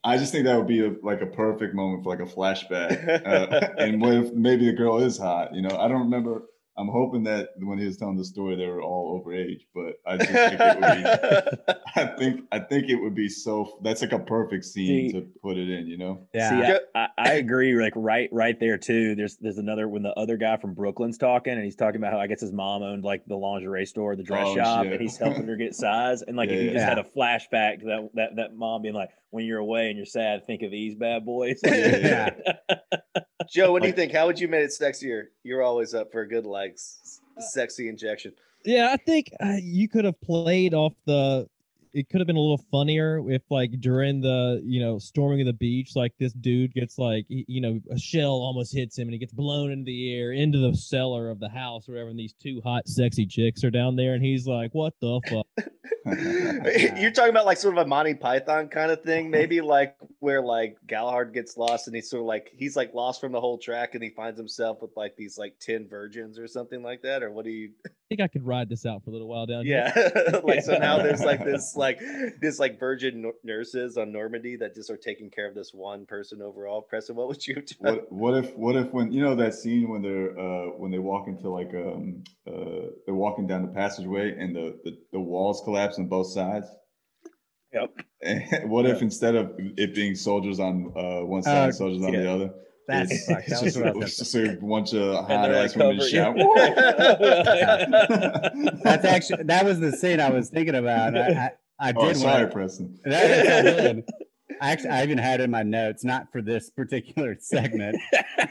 I just think that would be a, like a perfect moment for like a flashback. Uh, and what if maybe the girl is hot? You know, I don't remember. I'm hoping that when he was telling the story, they were all over age, but I just think it would be. I think I think it would be so. That's like a perfect scene See- to put it in. You know. Yeah. See, I, I, I agree. Like right, right there too. There's there's another when the other guy from Brooklyn's talking, and he's talking about how I guess his mom owned like the lingerie store, the dress Oh, shop, shit. and he's helping her get size. And like Yeah, if you yeah. just had a flashback to that that that mom being like, when you're away and you're sad, think of these bad boys. Yeah. Joe, what do you think? How would you make it sexier? You're always up for a good like sexy injection. Yeah, I think uh, you could have played off the. It could have been a little funnier if, like, during the you know storming of the beach, like this dude gets like you know a shell almost hits him and he gets blown into the air into the cellar of the house or whatever, and these two hot, sexy chicks are down there, and he's like, "What the fuck?" You're talking about like sort of a Monty Python kind of thing, maybe like where like Galahad gets lost and he's sort of like he's like lost from the whole track and he finds himself with like these like ten virgins or something like that. Or what do you? I think I could ride this out for a little while down here. Yeah, like so now there's like this like this like virgin nurses on Normandy that just are taking care of this one person overall. Preston, what would you do? what what if what if when you know that scene when they're uh when they walk into like um uh they're walking down the passageway and the the, the walls collapse on both sides Yep. and what if instead of it being soldiers on uh one side Uh, soldiers on the other It's, fucked. That was just, was just a bunch of hot ass women shout That's actually that was the scene I was thinking about. I, I, I oh, did oh sorry Preston That is so good. I actually, I even had it in my notes, not for this particular segment,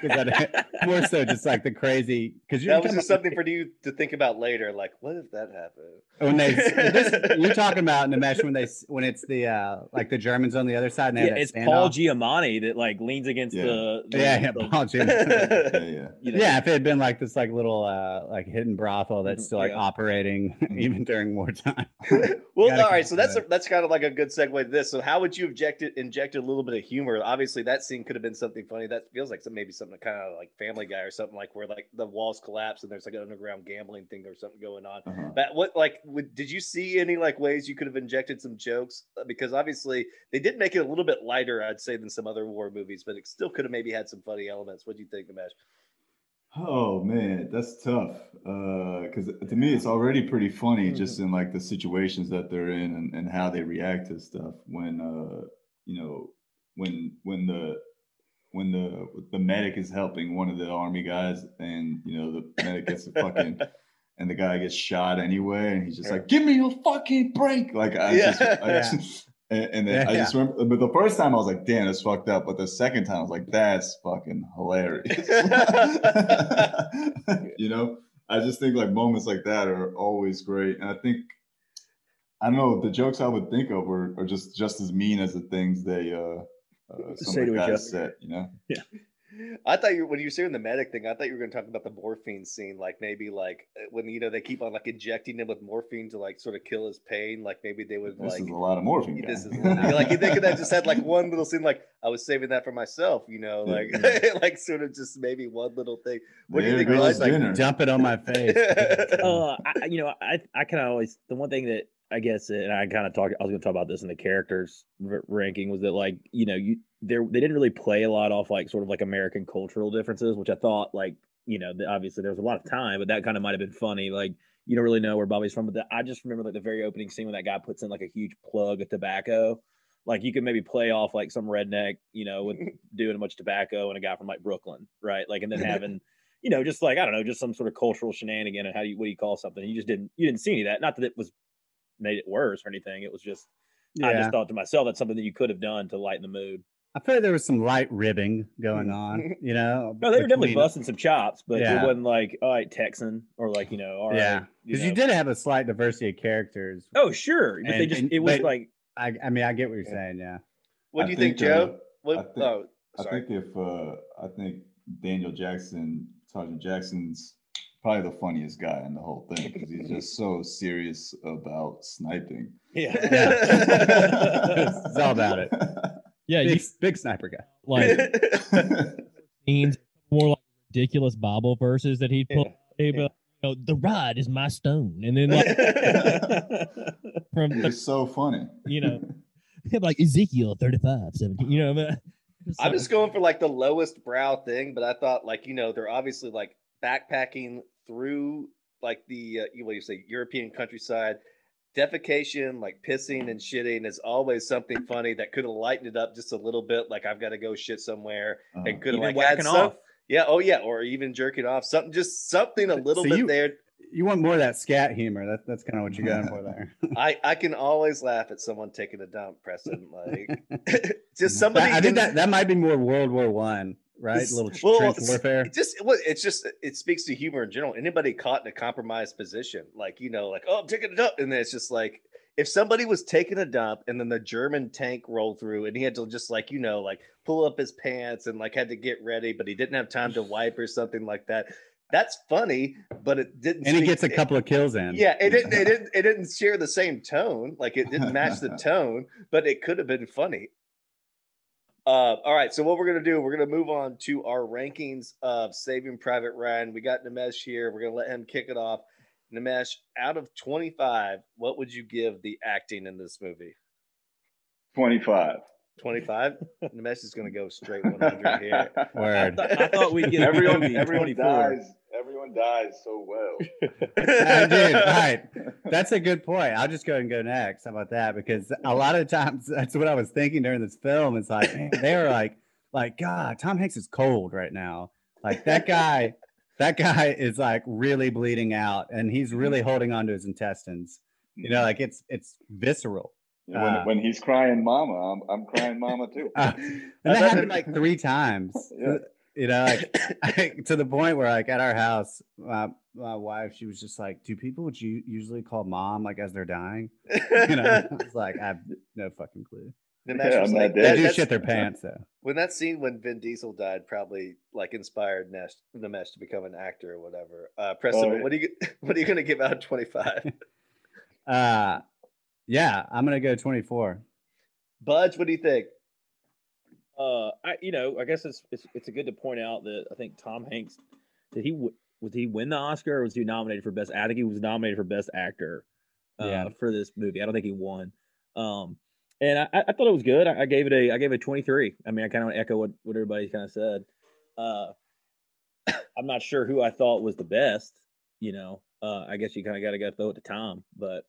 because I, more so just like the crazy. Because that was just something for you to think about later. Like, what if that happened? when they this, you're talking about Nimesh when they when it's the uh like the Germans on the other side and they yeah, have that it's Paul standoff. Giamatti that like leans against Yeah. the, the yeah, yeah, the- Paul Giamatti. yeah yeah you know, yeah, if it had been like this like little uh like hidden brothel that's Mhm, still like yeah. operating even during wartime. Well, all right. So that's a, that's kind of like a good segue to this. So, how would you inject it, inject a little bit of humor? Obviously, that scene could have been something funny. That feels like some maybe something kind of like Family Guy or something like where like the walls collapse and there's like an underground gambling thing or something going on. uh-huh. But what like would, did you see any like ways you could have injected some jokes? Uh, Because obviously they did make it a little bit lighter, I'd say, than some other war movies, but it still could have maybe had some funny elements. What do you think, Dinesh? Oh man, that's tough. Because to me, it's already pretty funny just in like the situations that they're in and, and how they react to stuff. When uh, you know, when when the when the the medic is helping one of the army guys, and you know the medic gets a fucking and the guy gets shot anyway, and he's just like, "Give me a fucking break!" Like I just, I Yeah. just and, and then Yeah, I just remember, but the first time I was like, "Damn, that's fucked up," but the second time I was like, "That's fucking hilarious." you know, I just think like moments like that are always great, and I think I don't know the jokes I would think of are, are just just as mean as the things they uh, uh Say to each other. said. You know, Yeah. I thought you when you were saying the medic thing, I thought you were going to talk about the morphine scene, like maybe like uh, when you know they keep on like injecting him with morphine to like sort of kill his pain, like maybe they would this like is a lot of morphine. this is like they could have just had like one little scene, like I was saving that for myself, you know, like like sort of just maybe one little thing. What do you think? goes Like, dinner. Dump it on my face. uh, I, I- you know, I I kind of always the one thing that I guess, and I kind of talked. I was going to talk about this in the characters r- ranking. Was that like you know you there they didn't really play a lot off like sort of like American cultural differences, which I thought like you know obviously there was a lot of time, but that kind of might have been funny. Like you don't really know where Bobby's from, but the, I just remember like the very opening scene when that guy puts in like a huge plug of tobacco. Like you could maybe play off like some redneck, you know, with doing much tobacco and a guy from like Brooklyn, right? Like and then having you know, just like I don't know, just some sort of cultural shenanigan and how do you what do you call something? You just didn't you didn't see any of that. Not that it was made it worse or anything. It was just I just thought to myself that's something that you could have done to lighten the mood. I feel like there was some light ribbing going on, you know. No, they were definitely busting some chops, but Yeah. it wasn't like all right, Texan or like you know, all right, Yeah, because you, know. did have a slight diversity of characters. Oh sure, but they just and- it was like I, I mean, I get what you're Yeah. saying. Yeah. What do you think, think, Joe? uh, What? I think- oh, I think if uh, I think Daniel Jackson, Sergeant Jackson's probably the funniest guy in the whole thing because he's just so serious about sniping. yeah. yeah. It's all about it. Yeah, you Big, big sniper guy. like scenes more like ridiculous Bible verses that he'd pull. He'd be like, you know, the rod is my stone, and then like from the, it's so funny. you know, like Ezekiel 35, 17, you know. but it's I'm just going for like the lowest brow thing, but I thought like you know they're obviously like backpacking through like the uh, what do you say European countryside. Defecation, like pissing and shitting, is always something funny that could have lightened it up just a little bit. Like I've got to go shit somewhere, Uh, and could have like had whacking some, off. yeah, oh yeah, or even jerking off, something, just something a little So bit you- there. You want more of that scat humor. That, that's kind of what you're going for there. I I can always laugh at someone taking a dump, Preston. Like just somebody. I think that that might be more World War One, right? It's- A little well, trench warfare. It just it's just it speaks to humor in general. Anybody caught in a compromised position, like you know, like oh, I'm taking a dump, and then it's just like if somebody was taking a dump and then the German tank rolled through and he had to just like you know like pull up his pants and like had to get ready, but he didn't have time to wipe or something like that. That's funny, but it didn't. And he gets a it- couple of kills in. yeah, it didn't. It didn't. It didn't share the same tone. Like it didn't match the tone, but it could have been funny. Uh, all right. So what we're gonna do? We're gonna move on to our rankings of Saving Private Ryan. We got Nimesh here. We're gonna let him kick it off. Nimesh, out of twenty-five, what would you give the acting in this movie? 25. Twenty-five. Nimesh is gonna go straight one hundred here. I, Word. th- I thought we'd get a everyone, movie everyone 24. dies. Everyone dies so well. I did. All right. That's a good point. I'll just go and go next. How about that? Because a lot of times that's what I was thinking during this film. It's like they were like, like God, Tom Hanks is cold right now. Like that guy, that guy is like really bleeding out, and he's really holding on to his intestines. You know, like it's it's visceral. When, uh, when he's crying mama, I'm, I'm crying mama too. Uh, and that happened like three times. Yeah. You know, like to the point where like at our house, my, my wife, she was just like, "Do people would you usually call mom like as they're dying?" You know, I was like, I have no fucking clue. Nimesh Yeah, was I'm like, not They that- do shit their pants though. when that scene when Vin Diesel died probably like inspired Nesh, Nimesh to become an actor or whatever. Uh, Preston, Oh, yeah. what are you what are you gonna give out twenty five? Uh, yeah, I'm gonna go 24. Budge, what do you think? Uh, I you know I guess it's it's it's a good to point out that I think Tom Hanks did he w- was he win the Oscar or was he nominated for best? I think he was nominated for best actor. Uh, Yeah. for this movie, I don't think he won. Um, and I, I thought it was good. I, I gave it a I gave it a twenty three. I mean, I kind of echo what what everybody kind of said. Uh, I'm not sure who I thought was the best. You know, uh, I guess you kind of got to go throw it to Tom, but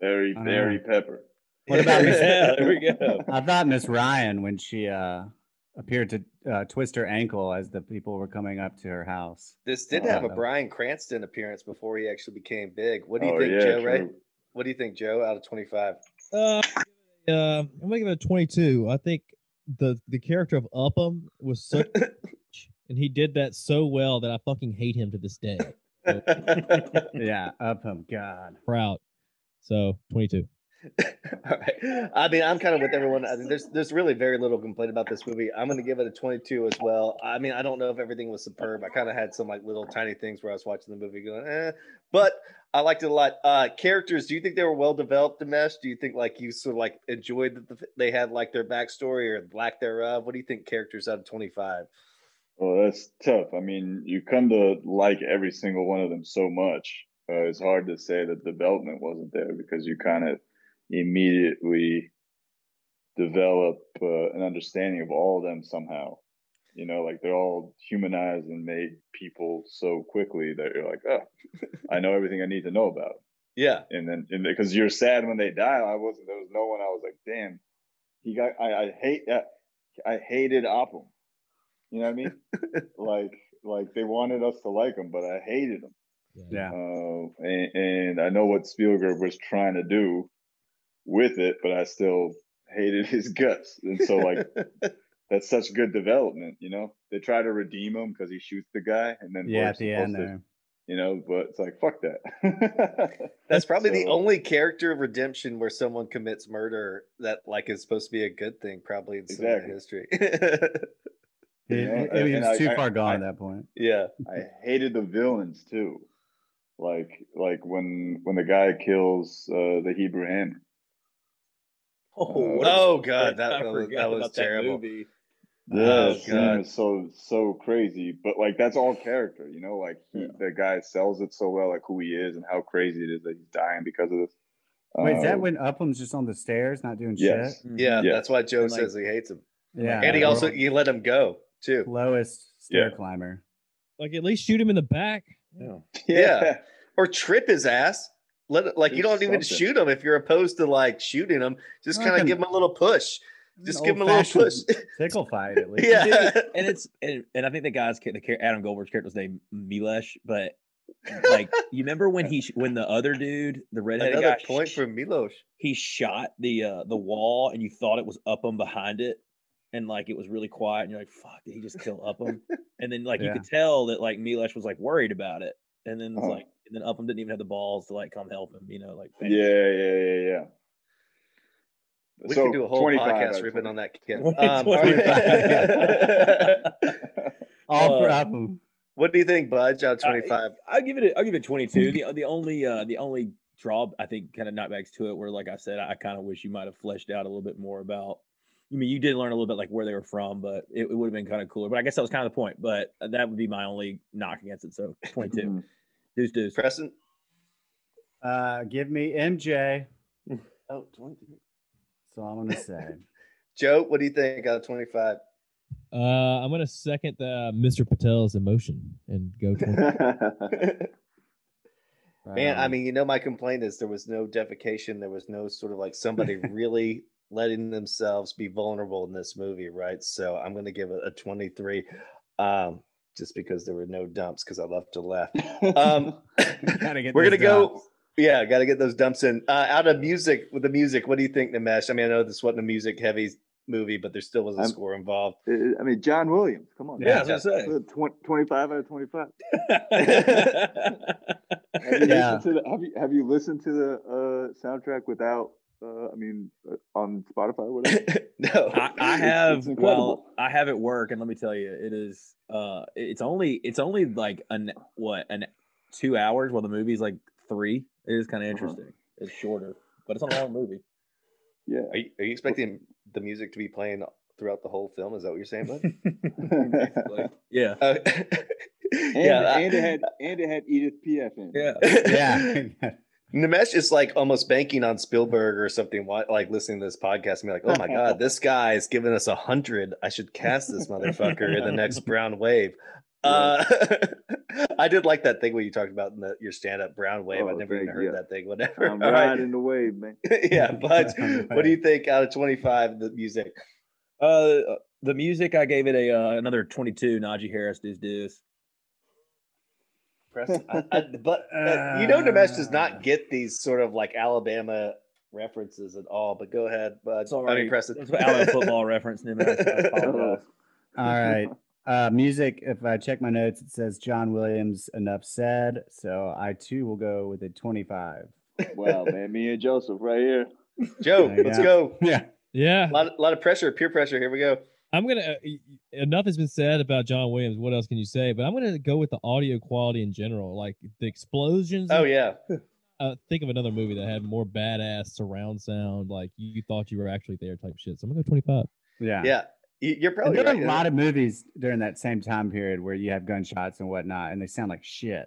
Barry, I Barry. Pepper. What about Miss? yeah, there we go. I thought Miss Ryan when she uh appeared to uh, twist her ankle as the people were coming up to her house. This did Oh, have a no. Bryan Cranston appearance before he actually became big. What do you Oh, think, yeah, Joe? Right? What do you think, Joe? Out of twenty five? Uh, uh, I'm gonna give it a 22. I think the the character of Upham was so, and he did that so well that I fucking hate him to this day. Yeah, up him. God. Proud. So 22. All right. I mean, I'm kind of with everyone. I mean, there's there's really very little complaint about this movie. I'm going to give it a 22 as well. I mean, I don't know if everything was superb. I kind of had some like little tiny things where I was watching the movie going, eh, but I liked it a lot. Uh, characters, do you think they were well developed, Dinesh? Do you think like you sort of like enjoyed that the, they had like their backstory or lack thereof? What do you think characters out of 25? Well, that's tough. I mean, you come to like every single one of them so much. uh, it's hard to say that development wasn't there because you kind of immediately develop uh, an understanding of all of them somehow. You know, like they're all humanized and made people so quickly that you're like, oh, I know everything I need to know about. Yeah. And then, and because you're sad when they die, I wasn't. There was no one. I was like, damn, he got. I, I hate. I, I hated Upham. You know what I mean? like, like they wanted us to like him, but I hated him. Yeah. Uh, and, and I know what Spielberg was trying to do with it, but I still hated his guts. And so, like, that's such good development, you know? They try to redeem him because he shoots the guy, and then Yeah, at the end to- there. you know, but it's like, fuck that. That's probably the only character of redemption where someone commits murder that like is supposed to be a good thing, probably in cinema Exactly. history. It, You know, it- it was too I- far gone I- at that point. yeah. I hated the villains too. Like like when when the guy kills uh the Hebrew hammer. Oh, Uh, what a- Oh god, that, that was, forgot that was about that terrible. movie. Yeah, Oh, that scene is so so crazy. But like that's all character, you know, like he, Yeah. the guy sells it so well, like who he is and how crazy it is that he's dying because of this. Wait, is that Uh, when Upham's just on the stairs, not doing Yes. shit? Yeah, Yeah. that's why Joe And, like- says he hates him. Yeah. and he also world- you let him go too. lowest stair Yeah. climber. Like at least shoot him in the back. Yeah. Yeah. Or trip his ass. Let it, like you Do don't even shoot them if you're opposed to like shooting them. Just kind of give them a little push. Just give them a little push. Tickle fight at least. yeah. and it's and, and I think the guy's cha- the Adam Goldberg's character was named Mellish, but like you remember when he when the other dude, the redheaded Another guy, point sh- for Milos. he shot the uh the wall and you thought it was Upham behind it, and like it was really quiet, and you're like, "Fuck, did he just kill Upham?" and then like you could tell that like Mellish was like worried about it, and then it's Uh-huh. like and then Upham didn't even have the balls to like come help him, you know, like Yeah, yeah, yeah, yeah. We So, could do a whole podcast of ripping 20. on that kid. Um, all 25. for Uh, Upham. what do you think, Budge? Out I- twenty five. I'll give it. i'll give it twenty two. The the only uh the only draw I think kind of knockbacks to it where like I said I, kind of wish you might have fleshed out a little bit more about. I mean, you did learn a little bit like where they were from, but it, it would have been kind of cooler. But I guess that was kind of the point. But uh, that would be my only knock against it. So twenty two. Mhm. Deuce deuce. Preston. Uh, give me MJ. Oh, 22. That's all I'm gonna say. Joe, what do you think out of twenty five? Uh, I'm gonna second the Mr. Patel's emotion and go. 20. Right Man, I mean, you know, my complaint is there was no defecation. There was no sort of like somebody really letting themselves be vulnerable in this movie, right? So I'm going to give it a 23, um, just because there were no dumps because I love to laugh. Um, get we're gonna go. dumps. Yeah, got to get those dumps in. Uh, out of music, with the music, what do you think, Nimesh? I mean, I know this wasn't a music heavy movie, but there still was a I'm- score involved. I mean, John Williams. Come on. Yeah, I was gonna Uh, twen- 25 out of 25. Have you, Yeah. listened to the, have you have you listened to the uh, soundtrack without? Uh, I mean, uh, on Spotify or whatever. no, I, I have it's well. I have at work, and let me tell you, it is. Uh, it's only it's only like an what an two hours, while the movie's like three. It is kind of Uh-huh. interesting. It's shorter, but it's a long movie. Yeah. are you, are you expecting the music to be playing throughout the whole film? Is that what you're saying, bud? Basically. yeah, Uh, And, yeah, I- and it had and it had Edith Piaf in. yeah. Yeah. Nimesh is like almost banking on Spielberg or something, like listening to this podcast and be like, oh my God, this guy is giving us a hundred. I should cast this motherfucker in the next Brown Wave. Uh, I did like that thing when you talked about in the, your stand up Brown Wave. I Oh, never even heard you. that thing, whatever. I'm All right. riding the wave, man. yeah, but what do you think out of 25, the music? Uh, the music I gave it a uh, another twenty two. Najee Harris deuce deuce. Preston? I, I, but uh, you know, Nimesh does not get these sort of like Alabama references at all. But go ahead, bud. I Sorry, mean, Preston. That's what Alabama football reference. Nimesh. I apologize. All right. Uh, music. If I check my notes, it says John Williams. Enough said. So I too will go with a 25. Wow, man, me and Joseph right here. Joe, let's go. go. Yeah. Yeah, A lot, a lot of pressure, peer pressure. Here we go. I'm gonna. Uh, y- y- enough has been said about John Williams. What else can you say? But I'm gonna go with the audio quality in general, like the explosions. Oh yeah, Uh, think of another movie that had more badass surround sound, like you thought you were actually there type shit. So I'm gonna go 25. Yeah. yeah. You- You're And probably there right. are a lot of movies during that same time period where you have gunshots and whatnot, and they sound like shit.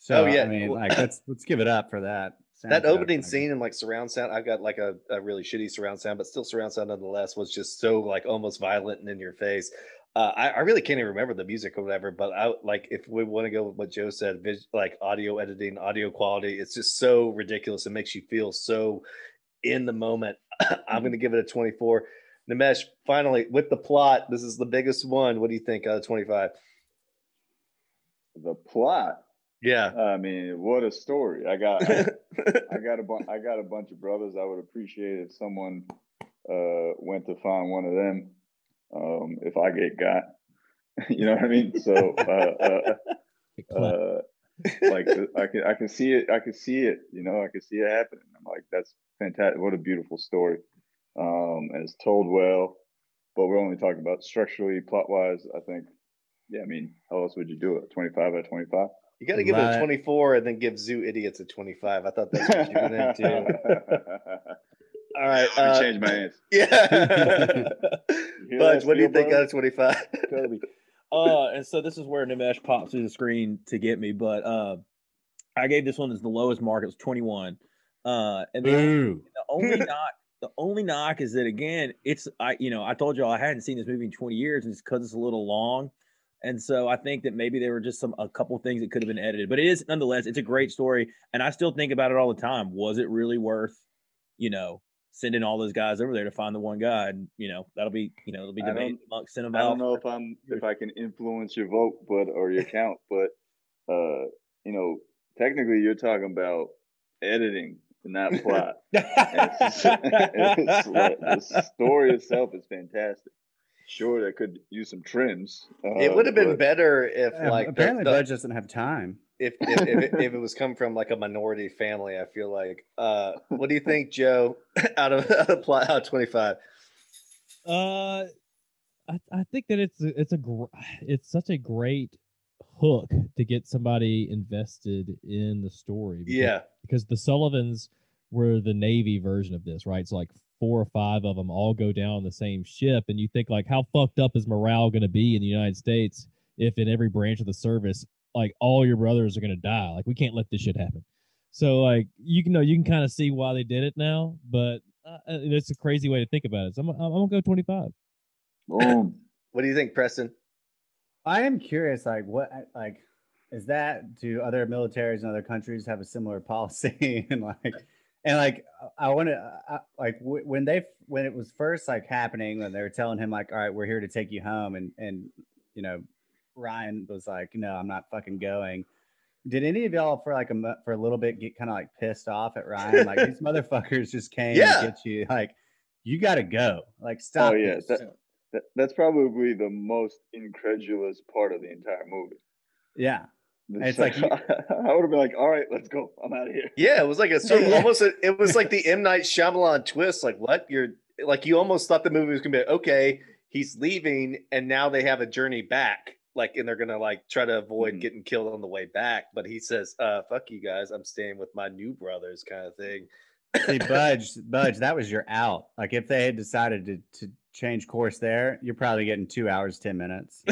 So yeah, I mean, like let's let's give it up for that. That opening I guess. scene and like surround sound i've got like a, a really shitty surround sound but still surround sound nonetheless was just so like almost violent and in your face. Uh, I, I really can't even remember the music or whatever but i like if we want to go with what joe said vis- like audio editing audio quality it's just so ridiculous. It makes you feel so in the moment. I'm going to give it a 24 Nimesh, finally with the plot this is the biggest one. What do you think out of 25 The plot. Yeah I mean, what a story! I got, I got a, bu- I got a bunch of brothers. I would appreciate if someone uh, went to find one of them. Um, if I get got, you know what I mean. So, uh, uh, uh, like, I can, I can see it. I can see it. You know, I can see it happening. I'm like, that's fantastic. What a beautiful story. Um, and it's told well. But we're only talking about structurally, plot wise. I think. Yeah, I mean, how else would you do it? 25 out of 25. You got to give it a 24 and then give zoo idiots a 25 i thought that's what you were going to do all right I uh, changed my answer. Yeah. hear Budge, what do you think out of 25? Kobe. Uh, and so this is where Nimesh pops through the screen to get me, but uh, I gave this one as the lowest mark. It was 21. Uh, and the, only- the only knock, the only knock is that again, it's I, you know, I told y'all I hadn't seen this movie in 20 years, and it's because it's a little long. And so I think that maybe there were just some a couple things that could have been edited, but it is nonetheless, it's a great story, and I still think about it all the time. Was it really worth, you know, sending all those guys over there to find the one guy? And you know, that'll be, you know, it'll be debated amongst. I don't know if I'm if I can influence your vote, but or your count, but uh, you know, technically you're talking about editing, to not plot. it's, it's the story itself is fantastic. Sure, that could use some trims. it uh, would have been but- better if, Yeah, like, the- apparently the- Budge doesn't have time. if if, if, it, if it was come from like a minority family. I feel like. Uh, what do you think, Joe? Out of out of plot, out of 25. Uh, I, I think that it's it's a gr- it's such a great hook to get somebody invested in the story. because- Yeah, because the Sullivans were the Navy version of this, right? So like four or five of them all go down on the same ship, and you think like, how fucked up is morale going to be in the United States if in every branch of the service, like all your brothers are going to die? Like we can't let this shit happen. So like you can know you can kind of see why they did it now, but uh, uh, it's a crazy way to think about it. So I'm, I'm gonna go 25. Boom. what do you think, Preston? I am curious, like what, like, is that do other militaries in other countries have a similar policy and like, and like, I want to, like, w- when they when it was first like happening, when they were telling him like, all right, we're here to take you home, and and you know, Ryan was like, no, I'm not fucking going. Did any of y'all for like a for a little bit get kind of like pissed off at Ryan? Like these motherfuckers just came Yeah. to get you. Like you got to go. Like stop. Oh yeah, that, that, that's probably the most incredulous part of the entire movie. yeah. It's like I would have been like, "All right, let's go. I'm out of here." Yeah, it was like a sort of almost. A, it was like the M Night Shyamalan twist. Like what? You're like you almost thought the movie was gonna be like, okay. He's leaving, and now they have a journey back. Like, and they're gonna like try to avoid Mhm. getting killed on the way back. But he says, "Uh, fuck you guys. I'm staying with my new brothers," kind of thing. See, Budge, Budge, that was your out. Like if they had decided to, to change course there, you're probably getting two hours, ten minutes.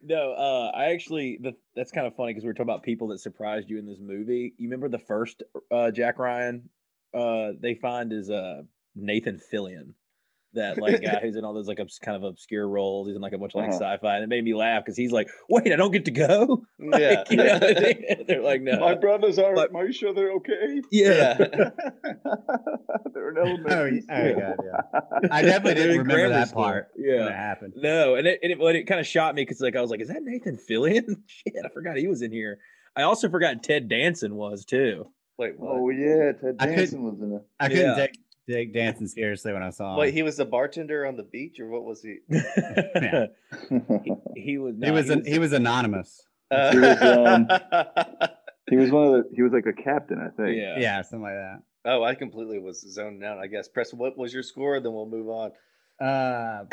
No, uh, I actually the, that's kind of funny because we were talking about people that surprised you in this movie. You remember the first uh, Jack Ryan uh, they find is uh, Nathan Fillion, that like guy who's in all those like obs- kind of obscure roles. He's in like a bunch of like Uh-huh. sci-fi, and it made me laugh because he's like, "Wait, I don't get to go." yeah, Like, you know, they- they're like, "No, My brothers are. But- are you sure they're okay? yeah." they're in elementary Oh, y- oh, school. God, yeah. I definitely didn't remember grammar that school. part Yeah. it happened. No, and it, and it, but it kind of shot me because like I was like, is that Nathan Fillion? Shit, I forgot he was in here. I also forgot Ted Danson was too. Wait, what? Oh yeah, Ted Danson was in it. I couldn't Yeah. take take Danson seriously when I saw him. Wait, he was a bartender on the beach, or what was he? he, he was. he no, was an, he was anonymous. Uh, He was, um, he was one of the. He was like a captain, I think. Yeah. Yeah, something like that. oh, I completely was zoned out. I guess. Press. What was your score? Then we'll move on. Uh,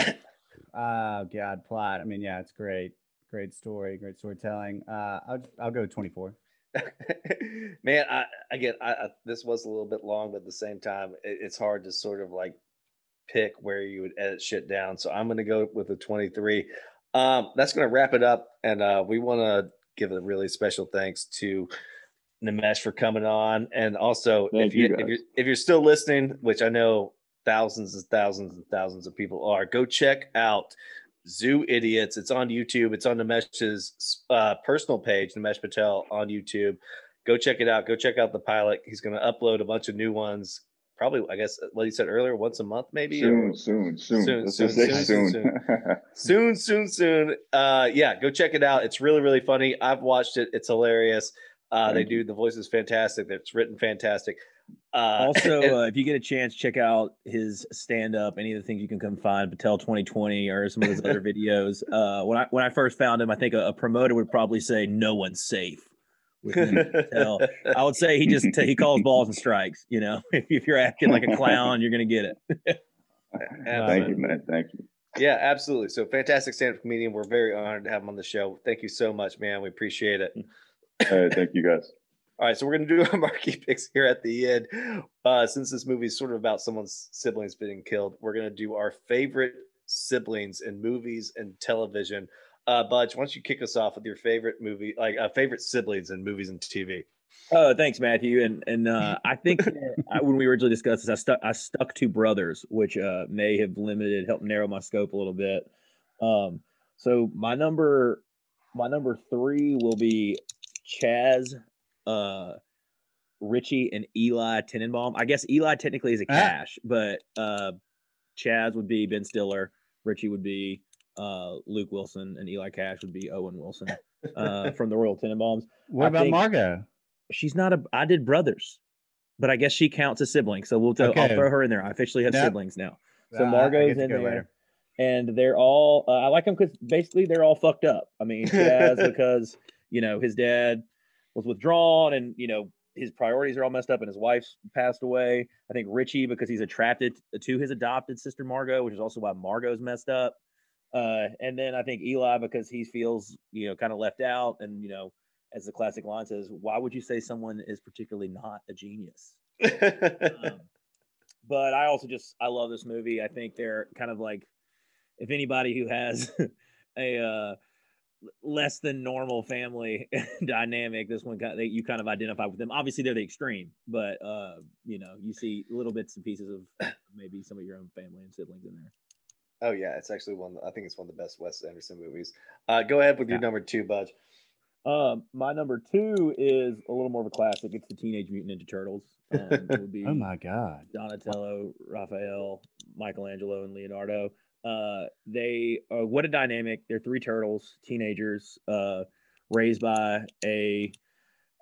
oh God, plot. I mean, yeah, it's great, great story, great storytelling. Uh, I'll I'll go twenty four. Man, I again, I, I this was a little bit long, but at the same time, it, it's hard to sort of like pick where you would edit shit down. So I'm going to go with the 23. Um, that's going to wrap it up, and uh, we want to give a really special thanks to Nimesh for coming on, and also Thank if you, you, if you're if you're still listening, which I know thousands and thousands and thousands of people are, go check out Zoo Idiots. It's on YouTube. It's on Nimesh's uh, personal page, Nimesh Patel on YouTube. Go check it out. Go check out the pilot. He's going to upload a bunch of new ones. Probably, I guess, what you said earlier, once a month, maybe. or- soon, soon, soon. Soon, Let's soon, soon, soon. soon soon soon uh yeah go check it out it's really really funny i've watched it it's hilarious uh they do the voice is fantastic it's written fantastic uh also, and- uh, if you get a chance, check out his stand up. Any of the things you can come find, Patel 2020 or some of his other videos. Uh, when I when I first found him, I think a, a promoter would probably say no one's safe. With him, Patel. I would say he just he calls balls and strikes. You know, if, if you're acting like a clown, you're gonna get it. Thank you, man. Thank you. yeah absolutely so fantastic stand-up comedian we're very honored to have him on the show thank you so much man we appreciate it Hey, thank you, guys. All right, so we're gonna do our marquee picks here at the end. Uh, since this movie is sort of about someone's siblings being killed, we're gonna do our favorite siblings in movies and television. Uh, Budge, why don't you kick us off with your favorite movie, like uh, favorite siblings in movies and TV? Oh, thanks, Matthew. And and uh, I think I, when we originally discussed this, I stuck I stuck to brothers, which uh, may have limited, helped narrow my scope a little bit. Um, so my number my number three will be Chaz, uh, Richie, and Eli Tenenbaum. I guess Eli technically is a Ah. cash, but uh, Chaz would be Ben Stiller, Richie would be uh, Luke Wilson, and Eli Cash would be Owen Wilson uh, from the Royal Tenenbaums What I about Margot? she's not a I did brothers, but I guess she counts as siblings. So we'll tell, I'll throw her in there. I officially have Yep. siblings now. So Ah, Margot's get in there, later. and they're all uh, I like them because basically they're all fucked up. I mean, Chaz because you know his dad was withdrawn, and you know his priorities are all messed up, and his wife's passed away. I think Richie because he's attracted to his adopted sister Margot, which is also why Margot's messed up. Uh, and then I think Eli because he feels you know kind of left out, and you know as the classic line says, why would you say someone is particularly not a genius? Um, but I also just I love this movie. I think they're kind of like if anybody who has a uh, less than normal family dynamic, this one of, you kind of identify with them. Obviously, they're the extreme, but uh, you know you see little bits and pieces of maybe some of your own family and siblings in there. oh yeah, it's actually one. I think it's one of the best Wes Anderson movies. Uh, go ahead with your Yeah. number two, Budge. Um, my number two is a little more of a classic. It's the Teenage Mutant Ninja Turtles. Um, it would be Oh my god. Donatello, Raphael, Michelangelo, and Leonardo. Uh, they uh, what a dynamic! They're three turtles, teenagers, uh, raised by a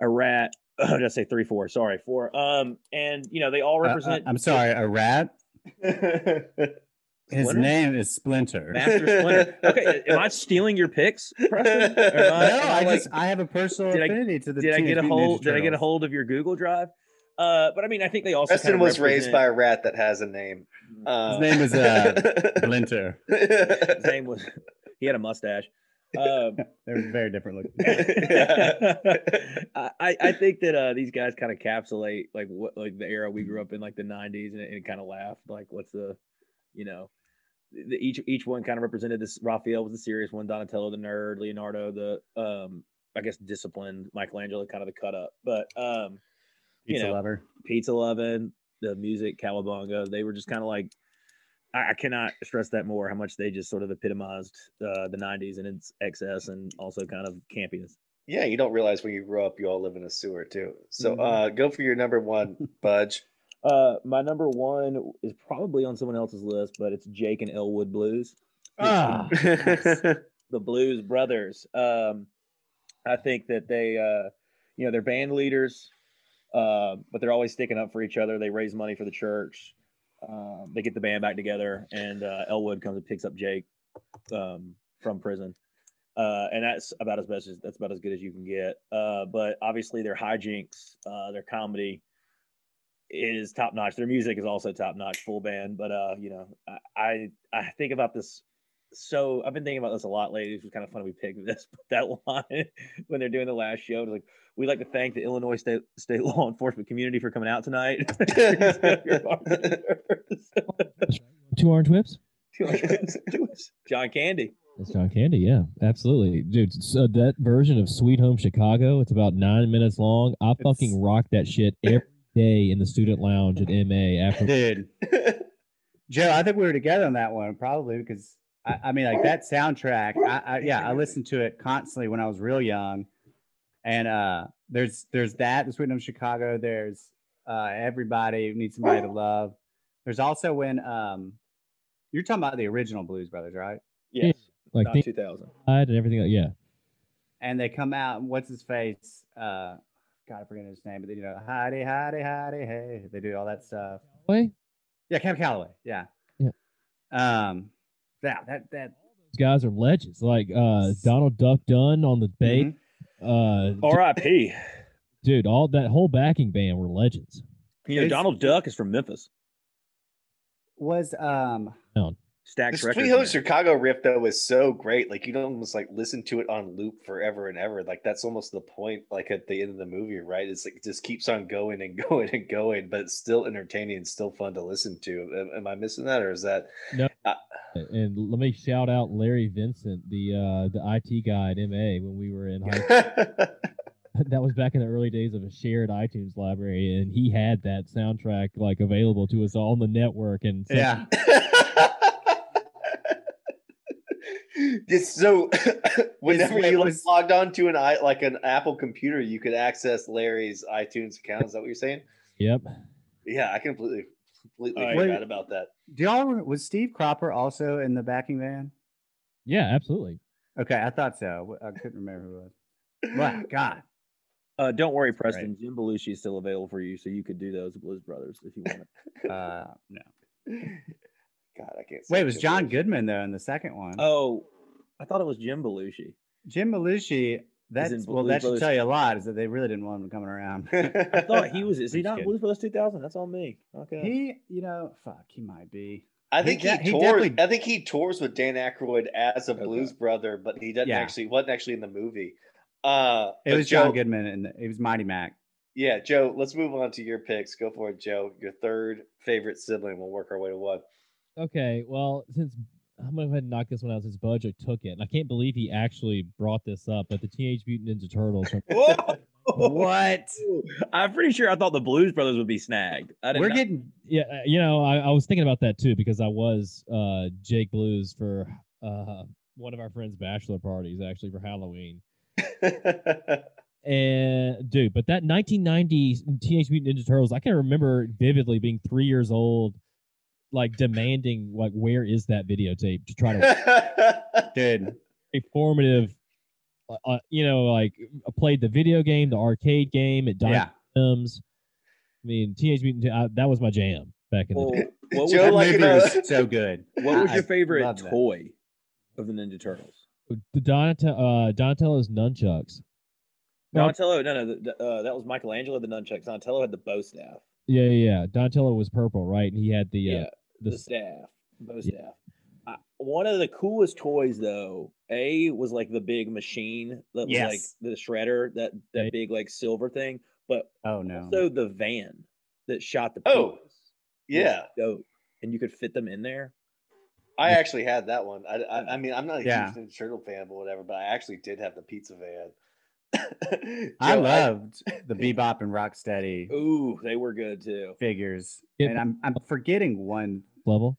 a rat. Oh, did I say three, four? Sorry, four. Um, and you know they all Uh, uh, represent. I'm sorry, a rat. His Splinter? name is Splinter. Master Splinter. Okay, am I stealing your picks, Preston? Or am no, I- am I, like- just I have a personal Did I- affinity to the. did I get a hold? Did I get a hold of your Google Drive? Uh, but I mean, I think they also. Preston kind of was raised by a rat that has a name. Uh, name is, uh, Splinter. His name was. He had a mustache. Um, They're very different looking. I, I I think that uh, these guys kind of encapsulate like what like the era we grew up in, like the '90s, and, it, kind of laughed. Like, what's the, you know, the, each each one kind of represented this. Raphael was the serious one, Donatello the nerd, Leonardo the um I guess disciplined, Michelangelo kind of the cut up, but um you Pizza know, lover. Pizza Lovin', the music, Cowabunga, they were just kind of like, I, I cannot stress that more how much they just sort of epitomized uh, the 90s and its excess and also kind of campiness. yeah, you don't realize when you grow up, you all live in a sewer too. So Mhm. uh, go for your number one, Budge. Uh, my number one is probably on someone else's list, but it's Jake and Elwood Blues. Ah, the Blues Brothers. Um, I think that they, uh, you know, they're band leaders, uh, but they're always sticking up for each other. They raise money for the church. Um, they get the band back together, and uh, Elwood comes and picks up Jake um, from prison. Uh, and that's about as best as that's about as good as you can get. Uh, but obviously, their hijinks, their comedy is top notch. Their music is also top notch, full band. But you know, I I think about this so I've been thinking about this a lot lately. It was kind of funny we picked this, but that line when they're doing the last show, it's like we'd like to thank the Illinois state state law enforcement community for coming out tonight. Two orange whips. Two whips. John Candy. It's John Candy, yeah, absolutely, dude. So uh, that version of Sweet Home Chicago, it's about nine minutes long. I fucking rock that shit every day in the student lounge at MA. After Dude, Joe, I think we were together on that one probably because I, I mean, like that soundtrack. I, I yeah, I listened to it constantly when I was real young, and uh, there's there's that. The Sweet Home Chicago. There's uh, everybody needs somebody to love. There's also when um, you're talking about the original Blues Brothers, right? Yes, like not 2000. Side and everything, like, yeah, And they come out. and What's his face? Uh, God, I forget his name, but they, you know, hidey, hidey, hidey, hey. They do all that stuff. way Yeah, Cab Calloway. Yeah. Yeah. Um, yeah, that that those guys are legends. Like uh, Donald Duck Dunn on the bass, mhm. uh, R.I.P. dude, all that whole backing band were legends. You know, Is- Donald Duck is from Memphis. was um The Stax Sweet Records. Home man. Chicago riff though is so great. Like you don't almost like listen to it on loop forever and ever. Like that's almost the point. Like at the end of the movie, right? It's like it just keeps on going and going and going, but it's still entertaining and still fun to listen to. Am, am I missing that, or is that? No. Uh, And let me shout out Larry Vincent, the uh, the IT guy at MA when we were in high school. that was back in the early days of a shared iTunes library, and he had that soundtrack like available to us all on the network. And so- yeah It's so whenever it you like, was- logged on to an i like an Apple computer, you could access Larry's iTunes account. Is that what you're saying? yep, Yeah, I completely completely Uh, forgot about that. do y'all remember, was steve cropper also in the backing band yeah, absolutely. okay i thought so i couldn't remember who it was what god Uh, don't worry, great. Preston. Jim Belushi is still available for you, so you could do those Blues Brothers if you want uh no God, I can't. wait it was Jim john Belushi. goodman though in the second one Oh, I thought it was Jim Belushi. jim belushi that's well Blues that should Brothers. tell you a lot is that they really didn't want him coming around I thought he was. Is he not kidding. Blues Brothers 2000? That's on me. Okay. he you know fuck he might be I think he, de- he tours. definitely- I think he tours with Dan Aykroyd as a Okay. blues brother, but he doesn't Yeah. actually wasn't actually in the movie. Uh, it was Joe, john goodman and it was mighty mac Yeah, Joe. Let's move on to your picks. Go for it, Joe. Your third favorite sibling. We'll work our way to one. Okay, well, since I'm gonna go ahead and knock this one out since Budger took it, and I can't believe he actually brought this up, but the Teenage Mutant Ninja Turtles. From, what I'm pretty sure I thought the Blues Brothers would be snagged. I did we're not- getting yeah, uh, you know, I, I was thinking about that too because I was uh, Jake Blues for uh, one of our friends' bachelor parties actually for Halloween. And dude, but that 1990 Teenage Mutant Ninja Turtles, I can remember vividly being three years old, like demanding, like, where is that videotape to try to dude a formative, uh, uh, you know, like I played the video game, the arcade game at yeah Dynams. I mean, Teenage Mutant, uh, that was my jam back in the day. what Joe, that like, movie uh, was so good what was I- your favorite love that. toy of the Ninja Turtles? The Donatello, uh, Donatello's nunchucks. Donatello, no, no, the, the, uh, that was Michelangelo, the nunchucks. Donatello had the bow staff. Yeah, yeah, yeah. Donatello was purple, right? And he had the, Yeah, uh, the, the, staff, bow Yeah. staff. I, one of the coolest toys, though, a was like the big machine that was like the shredder, that that Okay. big like silver thing, but oh no also the van that shot the Oh, yeah, dope, and you could fit them in there. I actually had that one. I, I, I mm. mean, I'm not a Yeah. huge Turtle fan, but whatever. But I actually did have the pizza van. I Joe, loved the Bebop and Rocksteady Ooh, they were good too. figures, It- and I'm I'm forgetting one. Level.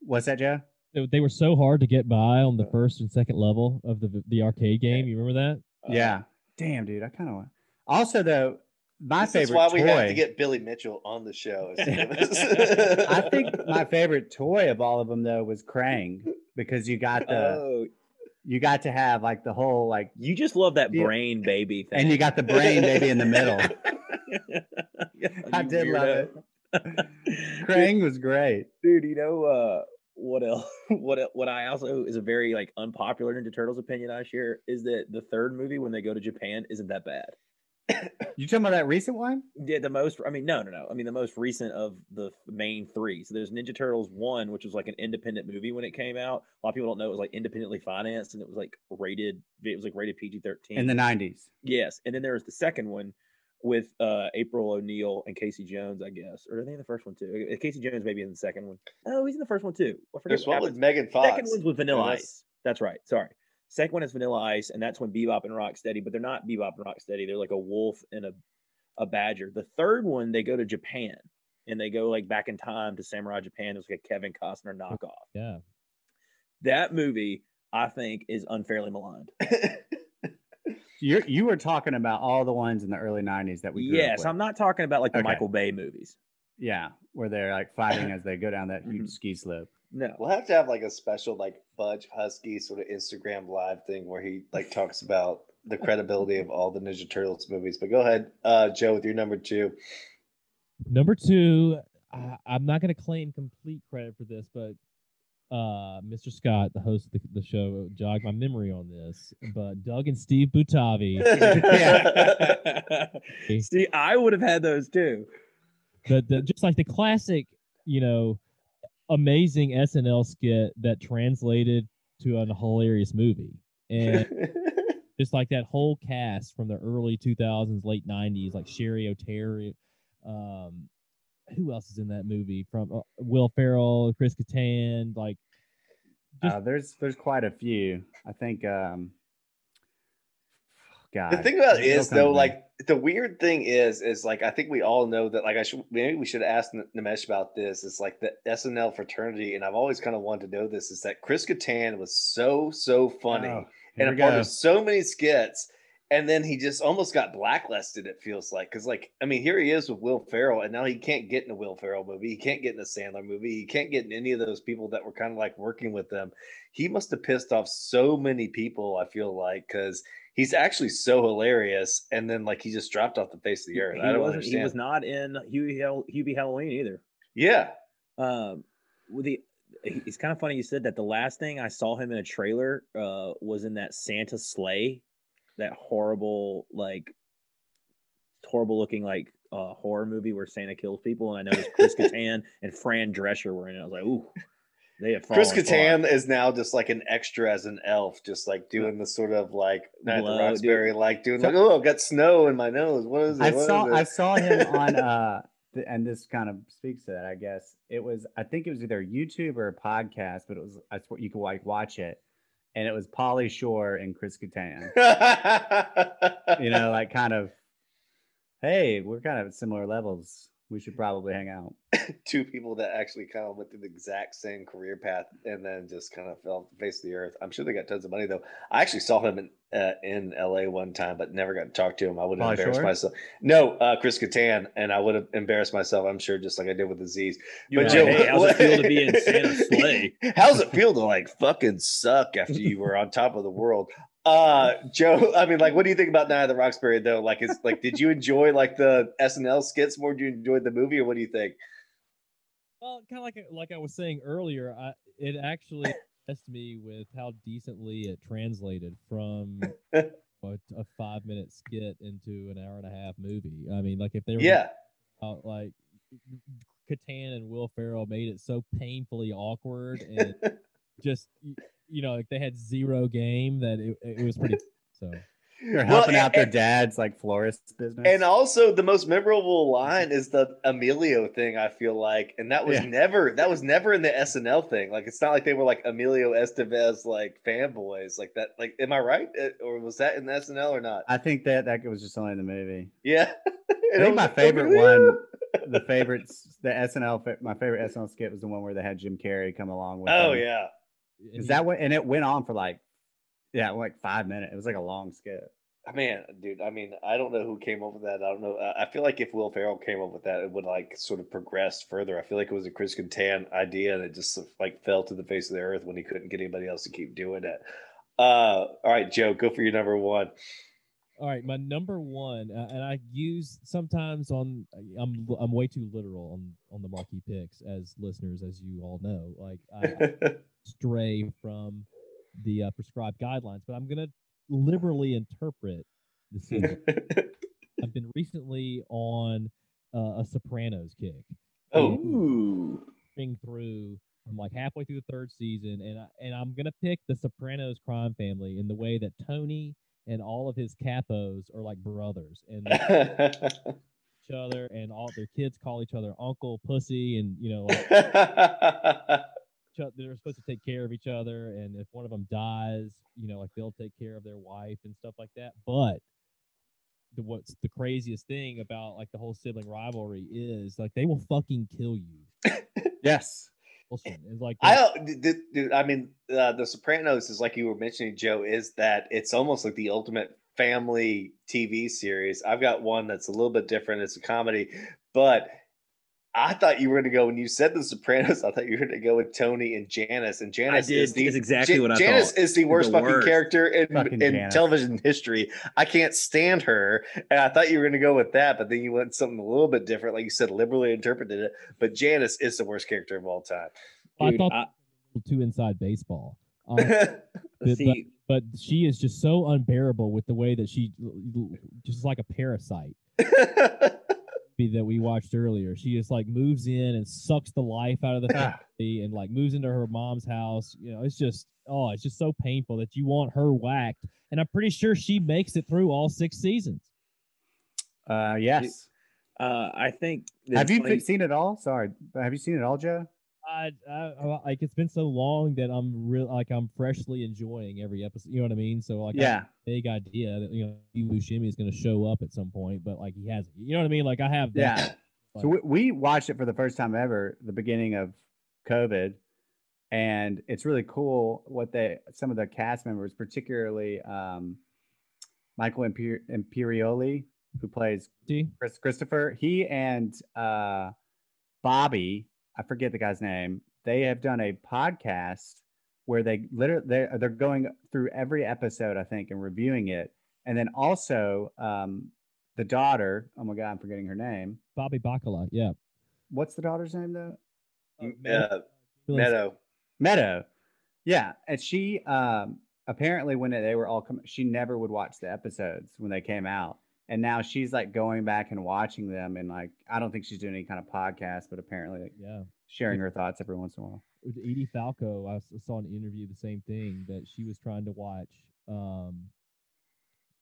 What's that, Joe? They, they were so hard to get by on the first and second level of the the arcade game. You remember that? Uh, yeah, damn, dude, I kind of want. Also, though, my this is favorite why toy. we have to get Billy Mitchell on the show. I think my favorite toy of all of them though was Krang because you got the Oh, you got to have like the whole like you just love that Yeah. brain baby thing. and you got the brain baby in the middle. Yeah, I you did love it. Krang was great. dude. You know uh, what else? What what I also is a very like unpopular Ninja Turtles opinion I share is that the third movie when they go to Japan isn't that bad. You talking about that recent one? Yeah, the most. I mean, no, no, no. I mean, the most recent of the main three. So there's Ninja Turtles one, which was like an independent movie when it came out. A lot of people don't know it was like independently financed and it was like rated. It was like rated PG thirteen In the nineties. Yes, and then there was the second one with uh April O'Neil and Casey Jones, I guess, or are they in the first one too? Casey Jones maybe in the second one. Oh, he's in the first one too. I forget there's what one with. Megan Fox. Second one's with Vanilla that's- Ice. That's right. Sorry. Second one is Vanilla Ice, and that's when Bebop and Rocksteady, but they're not Bebop and Rocksteady. They're like a wolf and a, a badger. The third one, they go to Japan and they go like back in time to Samurai Japan. It's like a Kevin Costner knockoff. Yeah. That movie, I think, is unfairly maligned. You you were talking about all the ones in the early '90s that we grew up yes, with. I'm not talking about like the Okay. Michael Bay movies. Yeah, where they're like fighting as they go down that huge Mhm. ski slope. No. We'll have to have like a special like Budge Husky sort of Instagram live thing where he like talks about the credibility of all the Ninja Turtles movies. But go ahead, uh, Joe, with your number two. Number two, I, I'm not going to claim complete credit for this, but uh, Mr. Scott, the host of the, the show, jogged my memory on this. But Doug and Steve Butabi, See, I would have had those too. the, the just like the classic, you know, amazing SNL skit that translated to a hilarious movie, and just like that whole cast from the early 2000s, late 90s, like Cheri Oteri. Um, who else is in that movie? From uh, Will Ferrell, Chris Kattan, like Just- Uh, there's there's quite a few. I think. um God, the thing about it it'll is though, me. like the weird thing is, is like I think we all know that. Like I should maybe we should ask N- Nimesh about this. It's like the SNL fraternity, and I've always kind of wanted to know this. Is that Chris Kattan was so so funny Oh, and here a we part of so many skits. And then he just almost got blacklisted. It feels like because, like, I mean, here he is with Will Ferrell, and now he can't get in a Will Ferrell movie. He can't get in a Sandler movie. He can't get in any of those people that were kind of like working with them. He must have pissed off so many people. I feel like because he's actually so hilarious, and then like he just dropped off the face of the earth. He I don't understand. He was not in Hall- Halloween either. yeah, Um, the it's kind of funny you said that. The last thing I saw him in a trailer uh, was in that Santa sleigh, that horrible like horrible looking like uh, horror movie where Santa kills people, and I noticed Chris Kattan and Fran Drescher were in it. I was like, ooh, they have Chris fallen far. Kattan is now just like an extra as an elf, just like doing the sort of like Night at the Blow, dude. Roxbury, like doing So- like, oh, I've got snow in my nose. What is it? I What saw is I saw him on uh and this kind of speaks to that, I guess. It was I think it was either YouTube or a podcast, but it was I swear you could like watch it. And it was Pauly Shore and Chris Kattan. you know, like kind of hey, we're kind of at similar levels. We should probably hang out. two people that actually kind of went through the exact same career path and then just kind of fell off the face of the earth. I'm sure they got tons of money though. I actually saw him in uh, in LA one time, but never got to talk to him. I would have embarrassed Shore? myself. No, uh, Chris Kattan, and I would have embarrassed myself. I'm sure, just like I did with Aziz. You were But like, Joe, hey, how's it feel to be in Santa's sleigh? How's it feel to like fucking suck after you were on top of the world? Uh Joe, I mean, like, what do you think about Night of the Roxbury though? Like, is like, did you enjoy like the SNL skits more? Did you enjoy the movie, or what do you think? Well, kind of like like I was saying earlier, I, it actually impressed me with how decently it translated from a, a five minute skit into an hour and a half movie. I mean, like if they were Yeah, like Kattan and Will Ferrell made it so painfully awkward and just you know like they had zero game that it, it was pretty so They're Well, helping out their and- dad's like florist business. and also the most memorable line is the Emilio thing. I feel like, and that was Yeah. never that was never in the SNL thing. Like, it's not like they were like Emilio Estevez like fanboys like that. Like, am I right, Uh, or was that in the SNL or not? I think that that was just only in the movie. Yeah, I think my favorite one, the favorites, the SNL, fa- my favorite SNL skit was the one where they had Jim Carrey come along with. Oh them. yeah. And Is that what? And it went on for like, yeah, like five minutes. It was like a long skit. Man, dude, I mean, I don't know who came up with that. I don't know. I I feel like if Will Ferrell came up with that, it would like sort of progress further. I feel like it was a Chris Kattan idea and it just like fell to the face of the earth when he couldn't get anybody else to keep doing it. Uh, all right, Joe, go for your number one. All right, my number one, uh, and I use sometimes on I'm I'm way too literal on on the marquee picks as listeners, as you all know. Like I, I stray from the uh, prescribed guidelines, but I'm gonna liberally interpret the season. I've been recently on uh, a Sopranos kick. oh, Ooh. Ring through. I'm like halfway through the third season, and I, and I'm gonna pick the Sopranos crime family in the way that Tony and all of his capos are like brothers, and each other, and all their kids call each other Uncle Pussy, and you know, like, each other. They're supposed to take care of each other, and if one of them dies, you know, like they'll take care of their wife and stuff like that. But the what's the craziest thing about like the whole sibling rivalry is like they will fucking kill you. Yes. It's like I don't, d- d- dude. I mean, uh, The Sopranos is like you were mentioning, Joe. Is that it's almost like the ultimate family TV series. I've got one that's a little bit different. It's a comedy, but I thought you were going to go when you said The Sopranos. I thought you were going to go with Tony and Janice, and Janice did. is the It's exactly Ja- what I thought. Janice thought. is the worst The fucking worst. character in, Fucking in Janice. television history. I can't stand her, and I thought you were going to go with that, but then you went something a little bit different, like you said, liberally interpreted it. But Janice is the worst character of all time. I thought I- a little too inside baseball. Um, but, but- see, but she is just so unbearable with the way that she just like a parasite that we watched earlier. She just like moves in and sucks the life out of the Ah. family and like moves into her mom's house. You know, it's just oh, it's just so painful that you want her whacked. And I'm pretty sure she makes it through all six seasons. Uh, yes. uh, I think. Have you Tony- seen it all? Sorry, have you seen it all, Joe? I, I, like it's been so long that I'm real like I'm freshly enjoying every episode. You know what I mean? So like yeah. a big idea that you know Buscemi is going to show up at some point, but like he hasn't. You know what I mean? Like I have. That, Yeah. So we, we watched it for the first time ever, the beginning of COVID, and it's really cool what they some of the cast members, particularly um, Michael Imper- Imperioli, who plays Chris Christopher. He and uh, Bobby, I forget the guy's name. They have done a podcast where they literally they're, they're going through every episode, I think, and reviewing it, and then also um, the daughter. Oh my god, I'm forgetting her name. Bobby Bacala. Yeah. What's the daughter's name though? uh, Meadow. Meadow. Yeah, and she um apparently when they were all coming, she never would watch the episodes when they came out, and now she's like going back and watching them, and like I don't think she's doing any kind of podcast, but apparently like, Yeah. sharing her thoughts every once in a while. Edie Falco, i saw an interview the same thing that she was trying to watch. Um,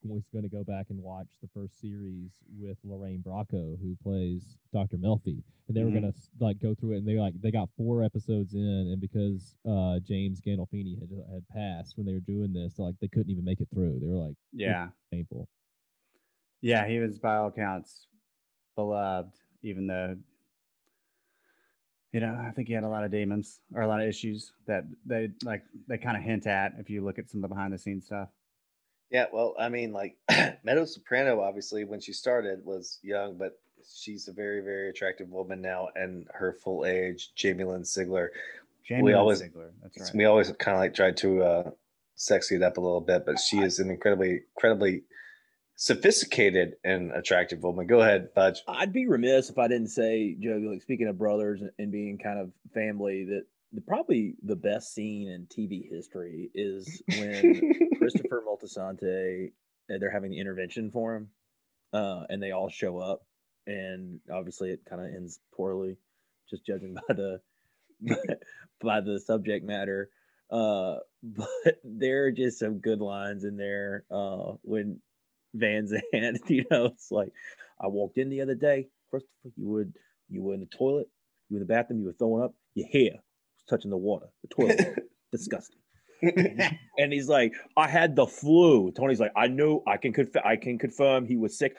was going to go back and watch the first series with Lorraine Bracco, who plays Dr. Melfi, and they were Mhm. going to like go through it, and they like they got four episodes in, and because uh James Gandolfini had had passed when they were doing this, like they couldn't even make it through. They were like Yeah, painful. Yeah, he was by all accounts beloved, even though you know I think he had a lot of demons or a lot of issues that they like they kind of hint at if you look at some of the behind the scenes stuff. Yeah, well, I mean, like Meadow Soprano, obviously, when she started, was young, but she's a very, very attractive woman now, and her full age, Jamie Lynn Sigler. Jamie We Lynn always- Sigler, that's right. We always kind of like tried to uh, sexy it up a little bit, but she is an incredibly, incredibly sophisticated and attractive woman. Go ahead, Budge. I'd be remiss if I didn't say, Joe, like speaking of brothers and- and being kind of family, that the, probably the best scene in TV history is when Christopher Moltisanti, uh, they're having the intervention for him, uh, and they all show up, and obviously it kind of ends poorly, just judging by the by the subject matter. Uh, but there are just some good lines in there. Uh, when Van Zandt, you know, it's like I walked in the other day, Christopher, you would you were in the toilet, you were in the bathroom, you were throwing up, your hair was touching the water, the toilet water. Disgusting. And he's like, I had the flu. Tony's like, I know, I can conf- I can confirm he was sick.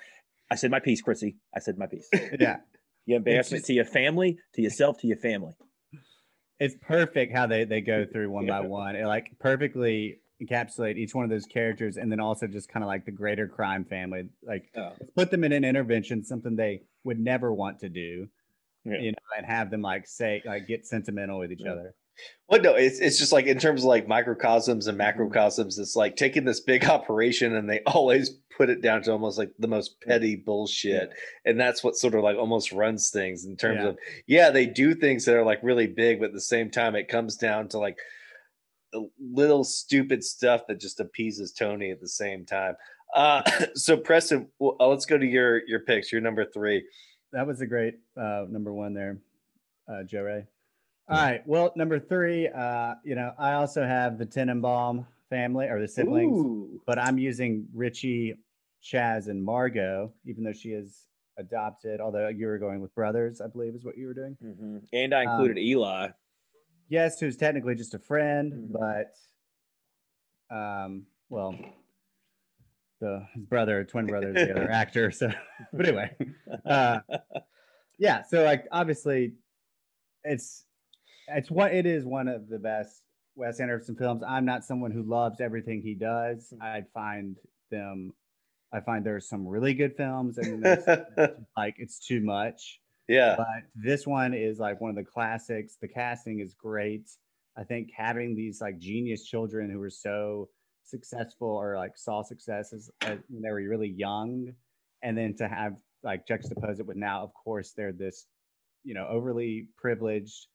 I said my piece, Chrissy. I said my piece. yeah, You embarrassment just- to your family, to yourself, to your family. it's perfect how they they go through one by one. It like perfectly encapsulate each one of those characters, and then also just kind of like the greater crime family. Like Oh. put them in an intervention, something they would never want to do, Yeah. you know, and have them like say like get sentimental with each Yeah. other. Well, no, it's it's just like in terms of like microcosms and mm-hmm. macrocosms, it's like taking this big operation and they always put it down to almost like the most petty bullshit. And that's what sort of like almost runs things in terms Yeah. of yeah, they do things that are like really big, but at the same time it comes down to like little stupid stuff that just appeases Tony at the same time. Uh so Preston, well, uh, let's go to your your picks, your number three. That was a great uh, number one there, uh, Joe Ray. All right. Well, number three, uh, you know, I also have the Tenenbaum family or the siblings, Ooh. but I'm using Richie, Chaz, and Margot, even though she is adopted. Although you were going with brothers, I believe, is what you were doing. Mhm. And I included Eli. Yes, who's technically just a friend, Mhm. but um, well, the his brother, twin brother, is the other actor. So, but anyway, uh, yeah. So like, obviously, it's it's what it is one of the best Wes Anderson films. I'm not someone who loves everything he does. I find them, I find there's some really good films, and like it's too much yeah. but this one is like one of the classics. The casting is great. I think having these like genius children who were so successful or like saw successes uh, when they were really young, and then to have like juxtapose it with now, of course, they're this, you know, overly privileged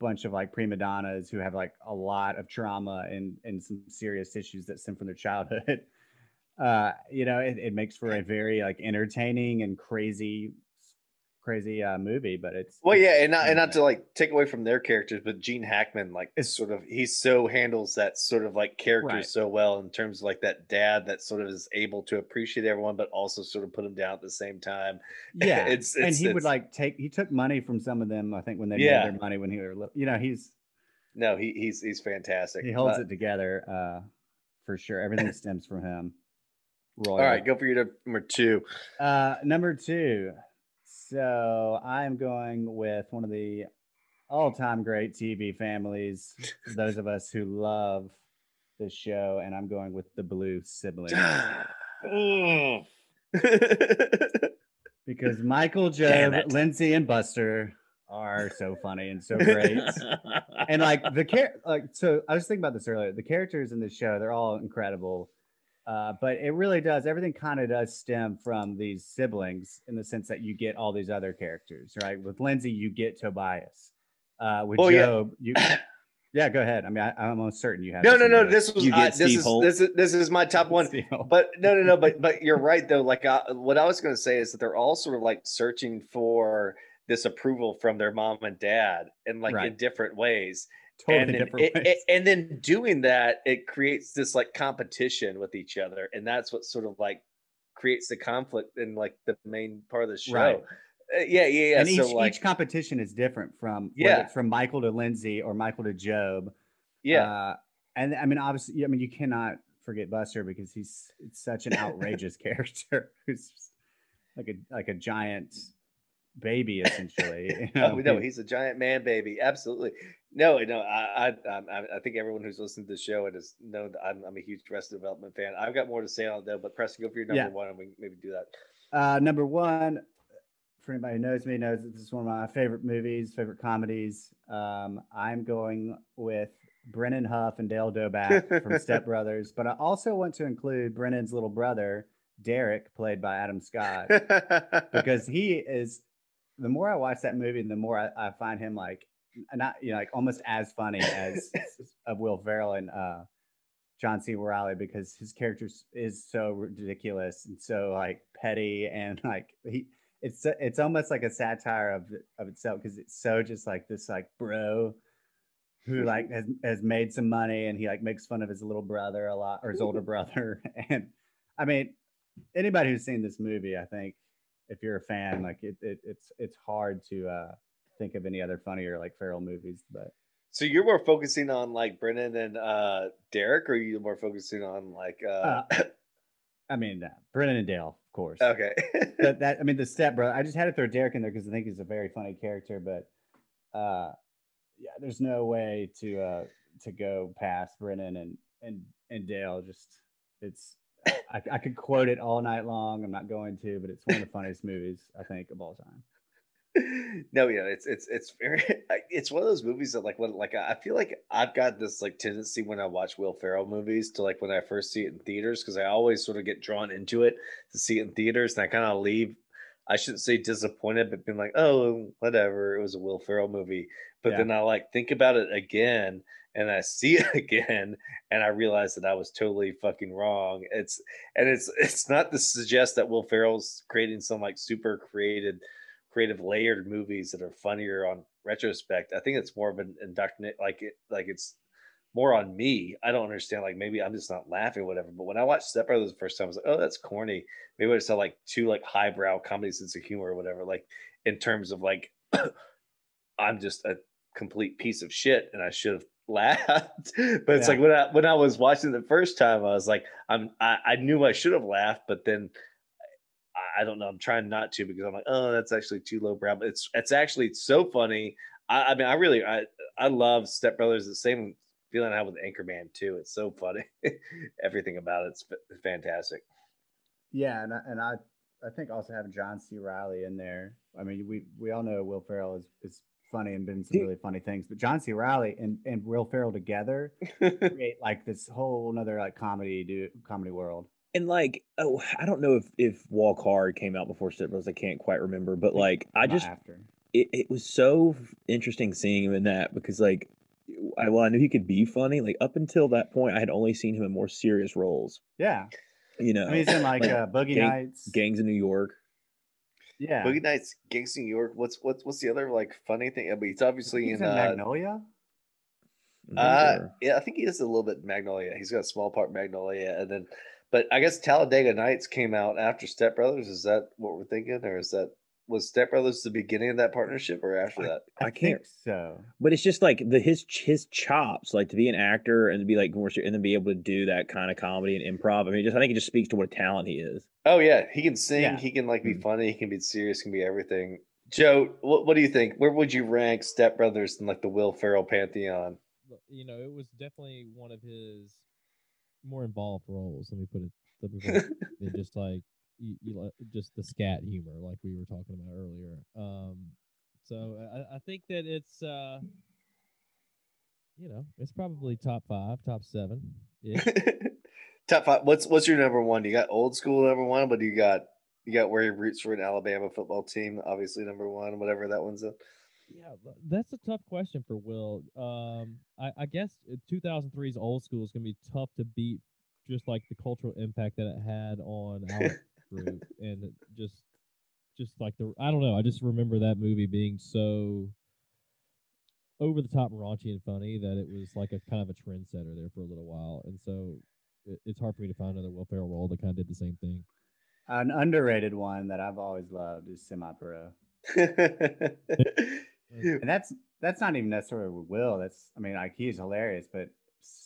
bunch of like prima donnas who have like a lot of trauma and and some serious issues that stem from their childhood. Uh, you know, it, it makes for a very like entertaining and crazy crazy uh, movie, but it's Well, yeah, and not, and not to like take away from their characters, but Gene Hackman, like, is sort of he so handles that sort of like character Right. so well in terms of like that dad that sort of is able to appreciate everyone, but also sort of put them down at the same time. yeah. it's, and it's he would like take he took money from some of them. I think when they Yeah. made their money when he were little, you know, he's no, he he's he's fantastic. he holds but- it together uh, for sure. Everything stems from him. All Royal. right, go for your number two. Uh, number two. So I'm going with one of the all-time great TV families. those of us who love this show, and I'm going with the Bluth Siblings Mm. because Michael, Joe. Lindsay, and Buster are so funny and so great. and like the char- like so i was thinking about this earlier the characters in this show they're all incredible uh, but it really does everything kind of does stem from these siblings in the sense that you get all these other characters right with lindsay you get tobias uh, with Well, yeah. you yeah go ahead i mean I, i'm almost certain you have no, no, no. This was You I- get this is Holt. this is this is my top one. But no, no, no. But but you're right though. Like I, what I was going to say is that they're all sort of like searching for this approval from their mom and dad, and like in different ways. Totally and then, different ways. it- and then doing that, it creates this like competition with each other, and that's what sort of like creates the conflict in like the main part of the show. Right. Uh, yeah, yeah, yeah. and each, like, each competition is different from Yeah. from michael to lindsay or michael to GOB yeah, Uh, and I mean, obviously, I mean, you cannot forget Buster because he's it's such an outrageous character who's like a like a giant baby essentially. you oh, know, no, he's a giant man baby. Absolutely. No, no, I, I, I, I think everyone who's listened to the show and has known that I'm, I'm a huge Arrested Development fan. I've got more to say on it though, but Preston, go for your number Yeah. one, and we can maybe do that. uh, number one, for anybody who knows me, knows that this is one of my favorite movies, favorite comedies. Um, I'm going with Brennan Huff and Dale Doback from Step Brothers, but I also want to include Brennan's little brother, Derek, played by Adam Scott. because he is the more I watch that movie, the more I, I find him like not you know like almost as funny as of Will Ferrell and uh, John C. Reilly because his character is so ridiculous and so like petty and like he it's it's almost like a satire of of itself because it's so just like this like bro who like has has made some money and he like makes fun of his little brother a lot or his older brother. And I mean anybody who's seen this movie I think if you're a fan like it, it it's it's hard to uh think of any other funnier like Ferrell movies but so you're more focusing on like Brennan and uh, Derek, or are you more focusing on like? Uh, I mean uh, Brennan and Dale of course okay. that, that I mean the step brother. I just had to throw Derek in there because I think he's a very funny character, but uh yeah, there's no way to uh to go past Brennan and and and Dale. Just it's I, I could quote it all night long. I'm not going to, but it's one of the funniest movies I think of all time. no, yeah, it's it's it's very it's one of those movies that like when like I feel like I've got this like tendency when I watch Will Ferrell movies to like when I first see it in theaters because I always sort of get drawn into it to see it in theaters and I kind of leave. I shouldn't say disappointed, but being like, oh, whatever, it was a Will Ferrell movie. But Yeah. then I like think about it again and I see it again and I realize that I was totally fucking wrong. It's and it's it's not to suggest that Will Ferrell's creating some like super created creative layered movies that are funnier on retrospect. I think it's more of an indoctrinate like it like it's more on me. I don't understand. Like maybe I'm just not laughing, or whatever. But when I watched Step Brothers the first time, I was like, oh, that's corny. Maybe I just saw like two like highbrow comedy sense of humor or whatever. Like in terms of like I'm just a complete piece of shit and I should have laughed. but it's Yeah. like when I when I was watching the first time, I was like, I'm I, I knew I should have laughed, but then I, don't know. I'm trying not to because I'm like, oh, that's actually too low brow. But it's it's actually so funny. I, I mean, I really I I love Step Brothers. The same feeling I have with Anchorman too. It's so funny. Everything about it's fantastic. Yeah, and I, and I I think also having John C. Reilly in there. I mean, we we all know Will Ferrell is is funny and been some really funny things, but John C. Reilly and and Will Ferrell together create like this whole another like comedy do comedy world. And like, oh, I don't know if if Walk Hard came out before Step Brothers. I can't quite remember, but like, I Not just after. it, it was so interesting seeing him in that because like I well I knew he could be funny like up until that point I had only seen him in more serious roles Yeah, you know I mean, he's in like like uh, Boogie Gang- Nights. Gangs in New York yeah, Boogie Nights, Gangs in New York. What's what's what's the other like funny thing? I mean, he's obviously he's in. in Uh, Magnolia. I'm uh, yeah, I think he is a little bit Magnolia. He's got a small part Magnolia, and then, but I guess Talladega Nights came out after Step Brothers. Is that what we're thinking, or is that was Step Brothers the beginning of that partnership, or after that? I I can't think so. but it's just like the his his chops like to be an actor and to be like more and then be able to do that kind of comedy and improv I mean just I think it just speaks to what a talent he is Oh yeah, he can sing. Yeah. He can like be Mm. funny. He can be serious. Can be everything. Joe, what, what do you think? Where would you rank Step Brothers in like the Will Ferrell pantheon? You know, it was definitely one of his more involved roles. Let me put it. Let me put it than just like you, you just the scat humor, like we were talking about earlier. Um, so I, I think that it's uh, you know, it's probably top five, top seven. Yeah, Top five. What's what's your number one? You got old school number one, but you got you got where he roots for an Alabama football team, obviously number one, whatever that one's in. Yeah, that's a tough question for Will. Um, I, I guess 2003's old school is gonna be tough to beat, just like the cultural impact that it had on our group, and just, just like the I don't know. I just remember that movie being so over the top raunchy and funny that it was like a kind of a trendsetter there for a little while, and so it, it's hard for me to find another Will Ferrell role that kind of did the same thing. An underrated one that I've always loved is Semi Pro, and that's that's not even necessarily with Will. That's I mean, like he's hilarious, but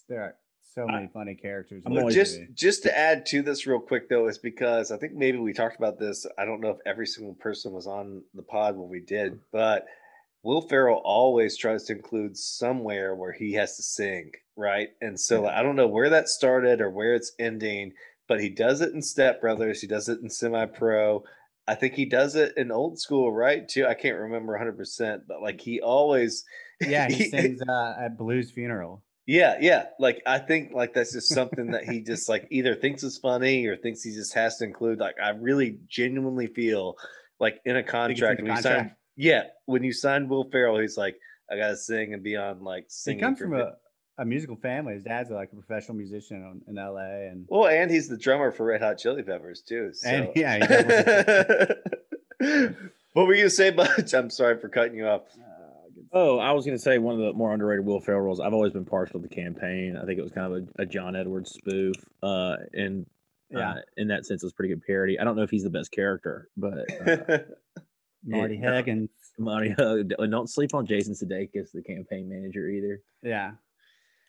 there are so I- many funny characters. I'm in that always- just movie. just to add to this real quick though is because i think maybe we talked about this i don't know if every single person was on the pod when we did but will ferrell always tries to include somewhere where he has to sing right and so i don't know where that started or where it's ending but he does it in step brothers he does it in semi pro i think he does it in old school right too i can't remember 100% but like he always yeah, he sings uh, at Blue's funeral. yeah, yeah. Like I think like that's just something that he just like either thinks is funny or thinks he just has to include. Like I really genuinely feel like in a it's in contract when you sign yeah, when you sign Will Ferrell, he's like, I gotta sing and be on like He singing. comes from a, a musical family. His dad's like a professional musician in L.A. and well, and he's the drummer for Red Hot Chili Peppers too. So. And, yeah, he what were you gonna say, Butch? I'm sorry for cutting you off. uh, oh I was gonna say one of the more underrated Will Ferrell roles I've always been partial to the campaign I think it was kind of a, a John Edwards spoof uh and Yeah. uh, in that sense it was pretty good parody I don't know if he's the best character but uh, Marty Yeah. Huggins. Monty, uh, don't sleep on Jason Sudeikis, the campaign manager, either. Yeah.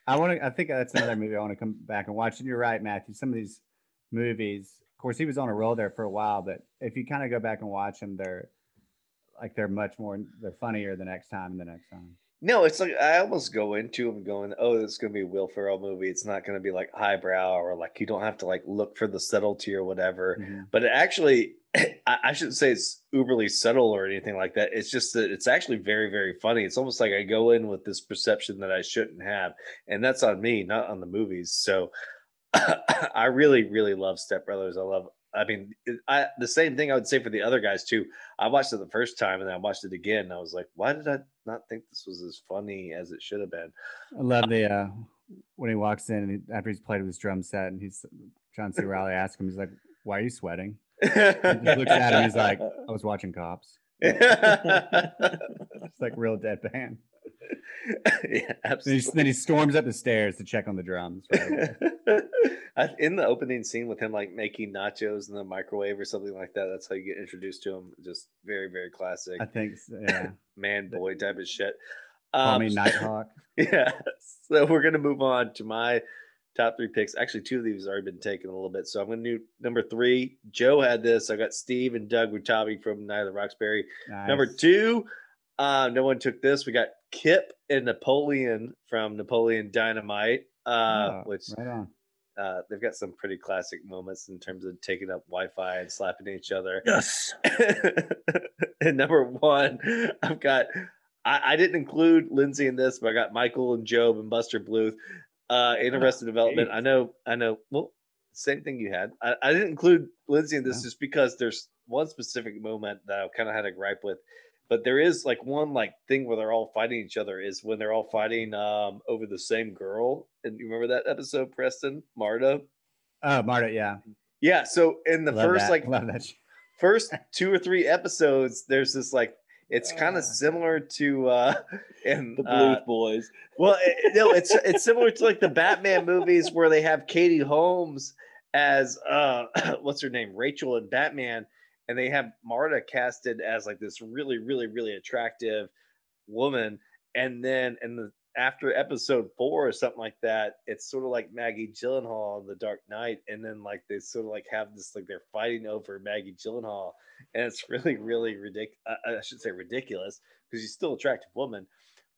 I want to. I think that's another movie I want to come back and watch. And you're right, Matthew. Some of these movies, of course, he was on a roll there for a while, but if you kind of go back and watch them, they're like they're much more. They're funnier the next time and the next time. No, it's like I almost go into them going, "Oh, it's gonna be a Will Ferrell movie. It's not gonna be like highbrow or like you don't have to like look for the subtlety or whatever." Mhm. But it actually, I, I shouldn't say it's uberly subtle or anything like that. It's just that it's actually very, very funny. It's almost like I go in with this perception that I shouldn't have, and that's on me, not on the movies. So I really, really love Step Brothers. I love. I mean, I, the same thing I would say for the other guys too. I watched it the first time and then I watched it again. And I was like, why did I not think this was as funny as it should have been? I love the uh, when he walks in and after he's played with his drum set and he's John C. Reilly asks him, he's like, "Why are you sweating?" He looks at him. He's like, "I was watching Cops." It's like real deadpan. yeah, Then he, absolutely. then he storms up the stairs to check on the drums. right? In the opening scene with him like making nachos in the microwave or something like that, that's how you get introduced to him. Just very, very classic I think, so, yeah. man boy type of shit. Call Um, me Nighthawk. Yeah. So we're gonna move on to my top three picks. Actually, two of these have already been taken a little bit. So I'm gonna do number three. Joe had this. I got Steve and Doug Butabi from Night of the Roxbury. Number two, uh, no one took this. We got Kip and Napoleon from Napoleon Dynamite, uh, Oh, which right on. uh, they've got some pretty classic moments in terms of taking up Wi-Fi and slapping each other. Yes. and number one, I've got. I, I didn't include Lindsay in this, but I got Michael and GOB and Buster Bluth uh, in Arrested Development. I know, I know. Well, same thing you had. I, I didn't include Lindsay in this Yeah. just because there's one specific moment that I kind of had a gripe with. But there is like one like thing where they're all fighting each other is when they're all fighting um over the same girl. And you remember that episode, Preston, Marta? Oh, Marta, yeah. Yeah. So in the Love first that. like love that. first two or three episodes, there's this like it's kind Uh. of similar to uh in The uh, Boys. well it, no it's it's similar to like the Batman movies where they have Katie Holmes as uh what's her name Rachel and Batman and they have Marta casted as like this really really really attractive woman. And then in the after episode four or something like that, it's sort of like Maggie Gyllenhaal in The Dark Knight, and then like they sort of like have this like they're fighting over Maggie Gyllenhaal, and it's really really ridiculous. Uh, I should say ridiculous because she's still an attractive woman,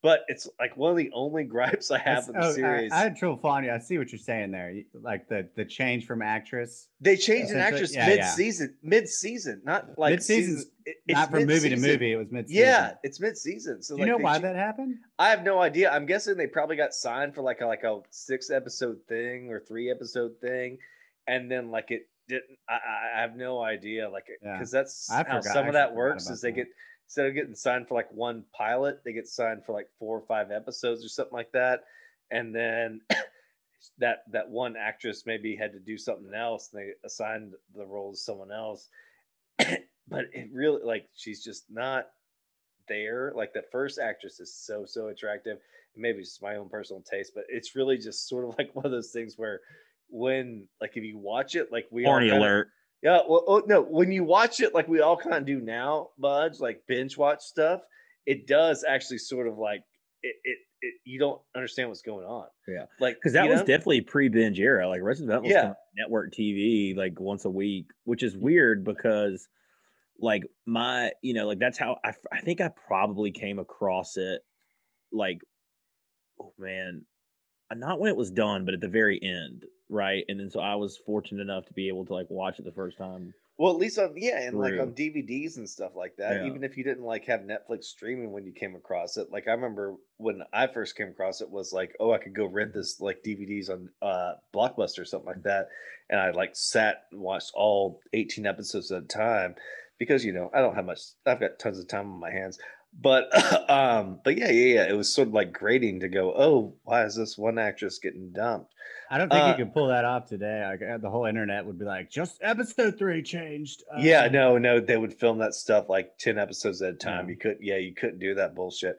but it's like one of the only gripes I have in the oh, series. I, had trouble following you. I see what you're saying there. Like the the change from actress, they changed an actress yeah, yeah. mid season, mid season, not like Mid-season's season- it- not from movie to movie. It was mid. Season Yeah, it's mid season. So Do you like, know why cha- that happened? I have no idea. I'm guessing they probably got signed for like a like a six episode thing or three episode thing, and then like it didn't. I, I I have no idea. Like Yeah. because that's I how forgot- some I of that works. Is they that. get instead of getting signed for like one pilot, they get signed for like four or five episodes or something like that, and then. That that one actress maybe had to do something else. And they assigned the role to someone else, but it really like she's just not there. Like the first actress is so so attractive. Maybe it's just my own personal taste, but it's really just sort of like one of those things where when like if you watch it, like we Horny kinda- alert. Yeah, well, oh, no, when you watch it, like we all kind of do now, Budge, like binge watch stuff, it does actually sort of like it. it, it you don't understand what's going on. Yeah. like Because that was know? definitely pre binge era. Like Resident Evil was Yeah. network TV like once a week, which is weird because like my, you know, like that's how I, I think I probably came across it like, oh man, not when it was done, but at the very end. Right. And then so I was fortunate enough to be able to like watch it the first time. Well, at least on yeah, and like on DVDs and stuff like that. Yeah. Even if you didn't like have Netflix streaming when you came across it, like I remember when I first came across it was like, oh, I could go rent this like DVDs on uh Blockbuster or something like that, and I like sat and watched all eighteen episodes at a time because you know I don't have much. I've got tons of time on my hands. But um, but yeah, yeah, yeah. It was sort of like grating to go. Oh, why is this one actress getting dumped? I don't think Uh, you could pull that off today. Like uh, the whole internet would be like, just episode three changed. yeah, uh, no, no, they would film that stuff like ten episodes at a time. Yeah. You could, yeah, you couldn't do that bullshit.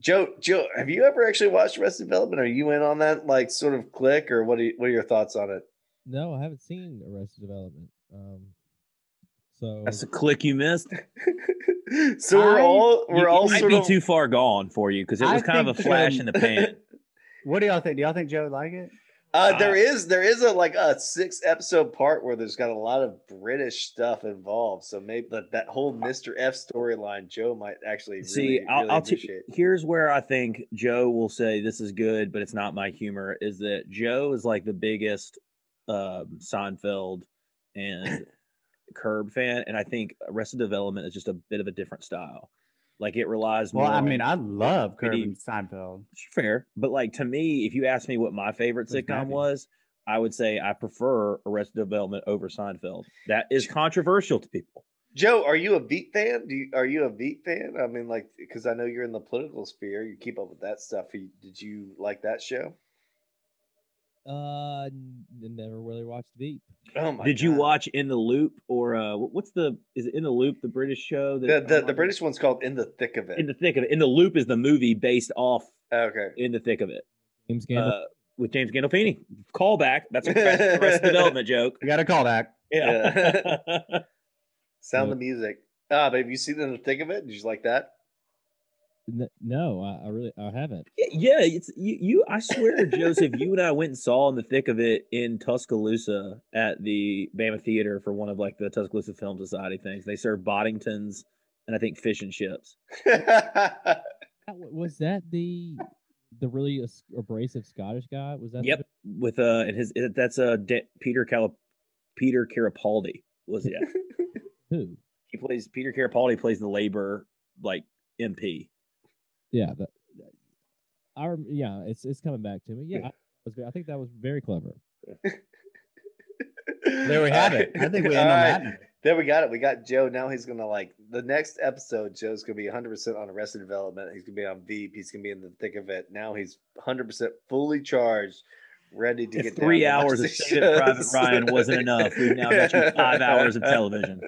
Joe, Joe, have you ever actually watched Arrested Development? Are you in on that like sort of click, or what? Are you, what are your thoughts on it? No, I haven't seen Arrested Development. Um, so That's a click you missed. so we're all we're it all might sort be of too far gone for you because it I was kind of a flash in the pan. What do y'all think? Do y'all think Joe would like it? Uh, there Uh, is there is a like a six episode part where there's got a lot of British stuff involved. So maybe that, that whole Mr. F storyline, Joe might actually See, really, I'll, really I'll t- here's where I think Joe will say this is good, but it's not my humor. Is that Joe is like the biggest um, Seinfeld and Curb fan, and I think Arrested Development is just a bit of a different style. Like it relies more. Well, more. I on- mean, I love Curb and Seinfeld. fair, but like to me, if you ask me what my favorite Who's sitcom happy? was, I would say I prefer Arrested Development over Seinfeld. That is controversial to people. Joe, are you a Veep fan? Do you, are you a Veep fan? I mean, like, because I know you're in the political sphere, you keep up with that stuff. Did you like that show? Uh, n- never really watched Veep. Oh my! Did you watch In the Loop or uh, what's the is it In the Loop the British show? the the, oh the British one's called In the Thick of It? in the thick of it. In the Loop is the movie based off okay. In the Thick of It James Gandolfini. uh, with James Gandolfini. Callback. That's a Arrested Arrested Development joke. We got a callback. Yeah. Sound Yeah. the music. Ah, but have you seen In the Thick of It? Did you like that? N- no, I, I really I haven't. Yeah, yeah, it's you. You, I swear, Joseph, you and I went and saw in the thick of it in Tuscaloosa at the Bama Theater for one of like the Tuscaloosa Film Society things. They served Boddingtons and I think fish and chips. That Was that the the really abrasive Scottish guy? Was that? the- Yep, with uh, and his it- that's uh Da- Peter Cal Peter Capaldi was yeah. Who? he plays Peter Capaldi plays the labor like MP. Yeah. That, that- I yeah. It's it's coming back to me. Yeah. I, was, I think that was very clever. There we have it. I think we All end on right. that. There we got it. We got Joe. Now he's gonna like the next episode. Joe's gonna be 100 percent on Arrested Development. He's gonna be on Veep. He's gonna be in the thick of it. Now he's 100 percent fully charged, ready to If get three down hours of the Saving Private. Ryan wasn't enough, we've now got you five hours of television.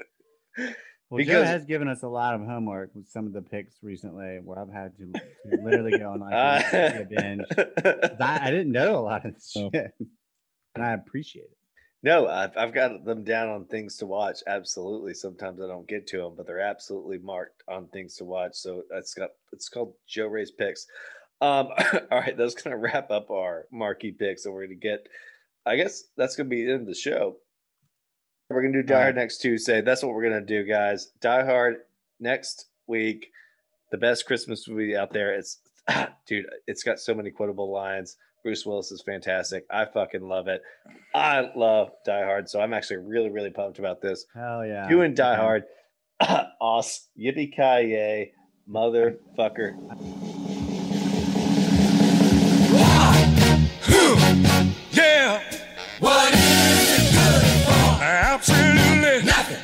Well, Because- Joe has given us a lot of homework with some of the picks recently, where I've had to, to literally go on like Uh, a binge. I, I didn't know a lot of this Oh. shit, and I appreciate it. No, I've, I've got them down on things to watch. Absolutely. Sometimes I don't get to them, but they're absolutely marked on things to watch. So that's got it's called Joe Ray's picks. Um, all right, that's gonna wrap up our marquee picks, and we're gonna get. I guess that's gonna be the end of the show. We're gonna do Die All Hard right. next Tuesday. That's what we're gonna do, guys. Die Hard next week. The best Christmas movie out there. It's dude. It's got so many quotable lines. Bruce Willis is fantastic. I fucking love it. I love Die Hard, so I'm actually really, really pumped about this. Hell yeah! you and Die Hard, awesome. Yippee ki yay, motherfucker.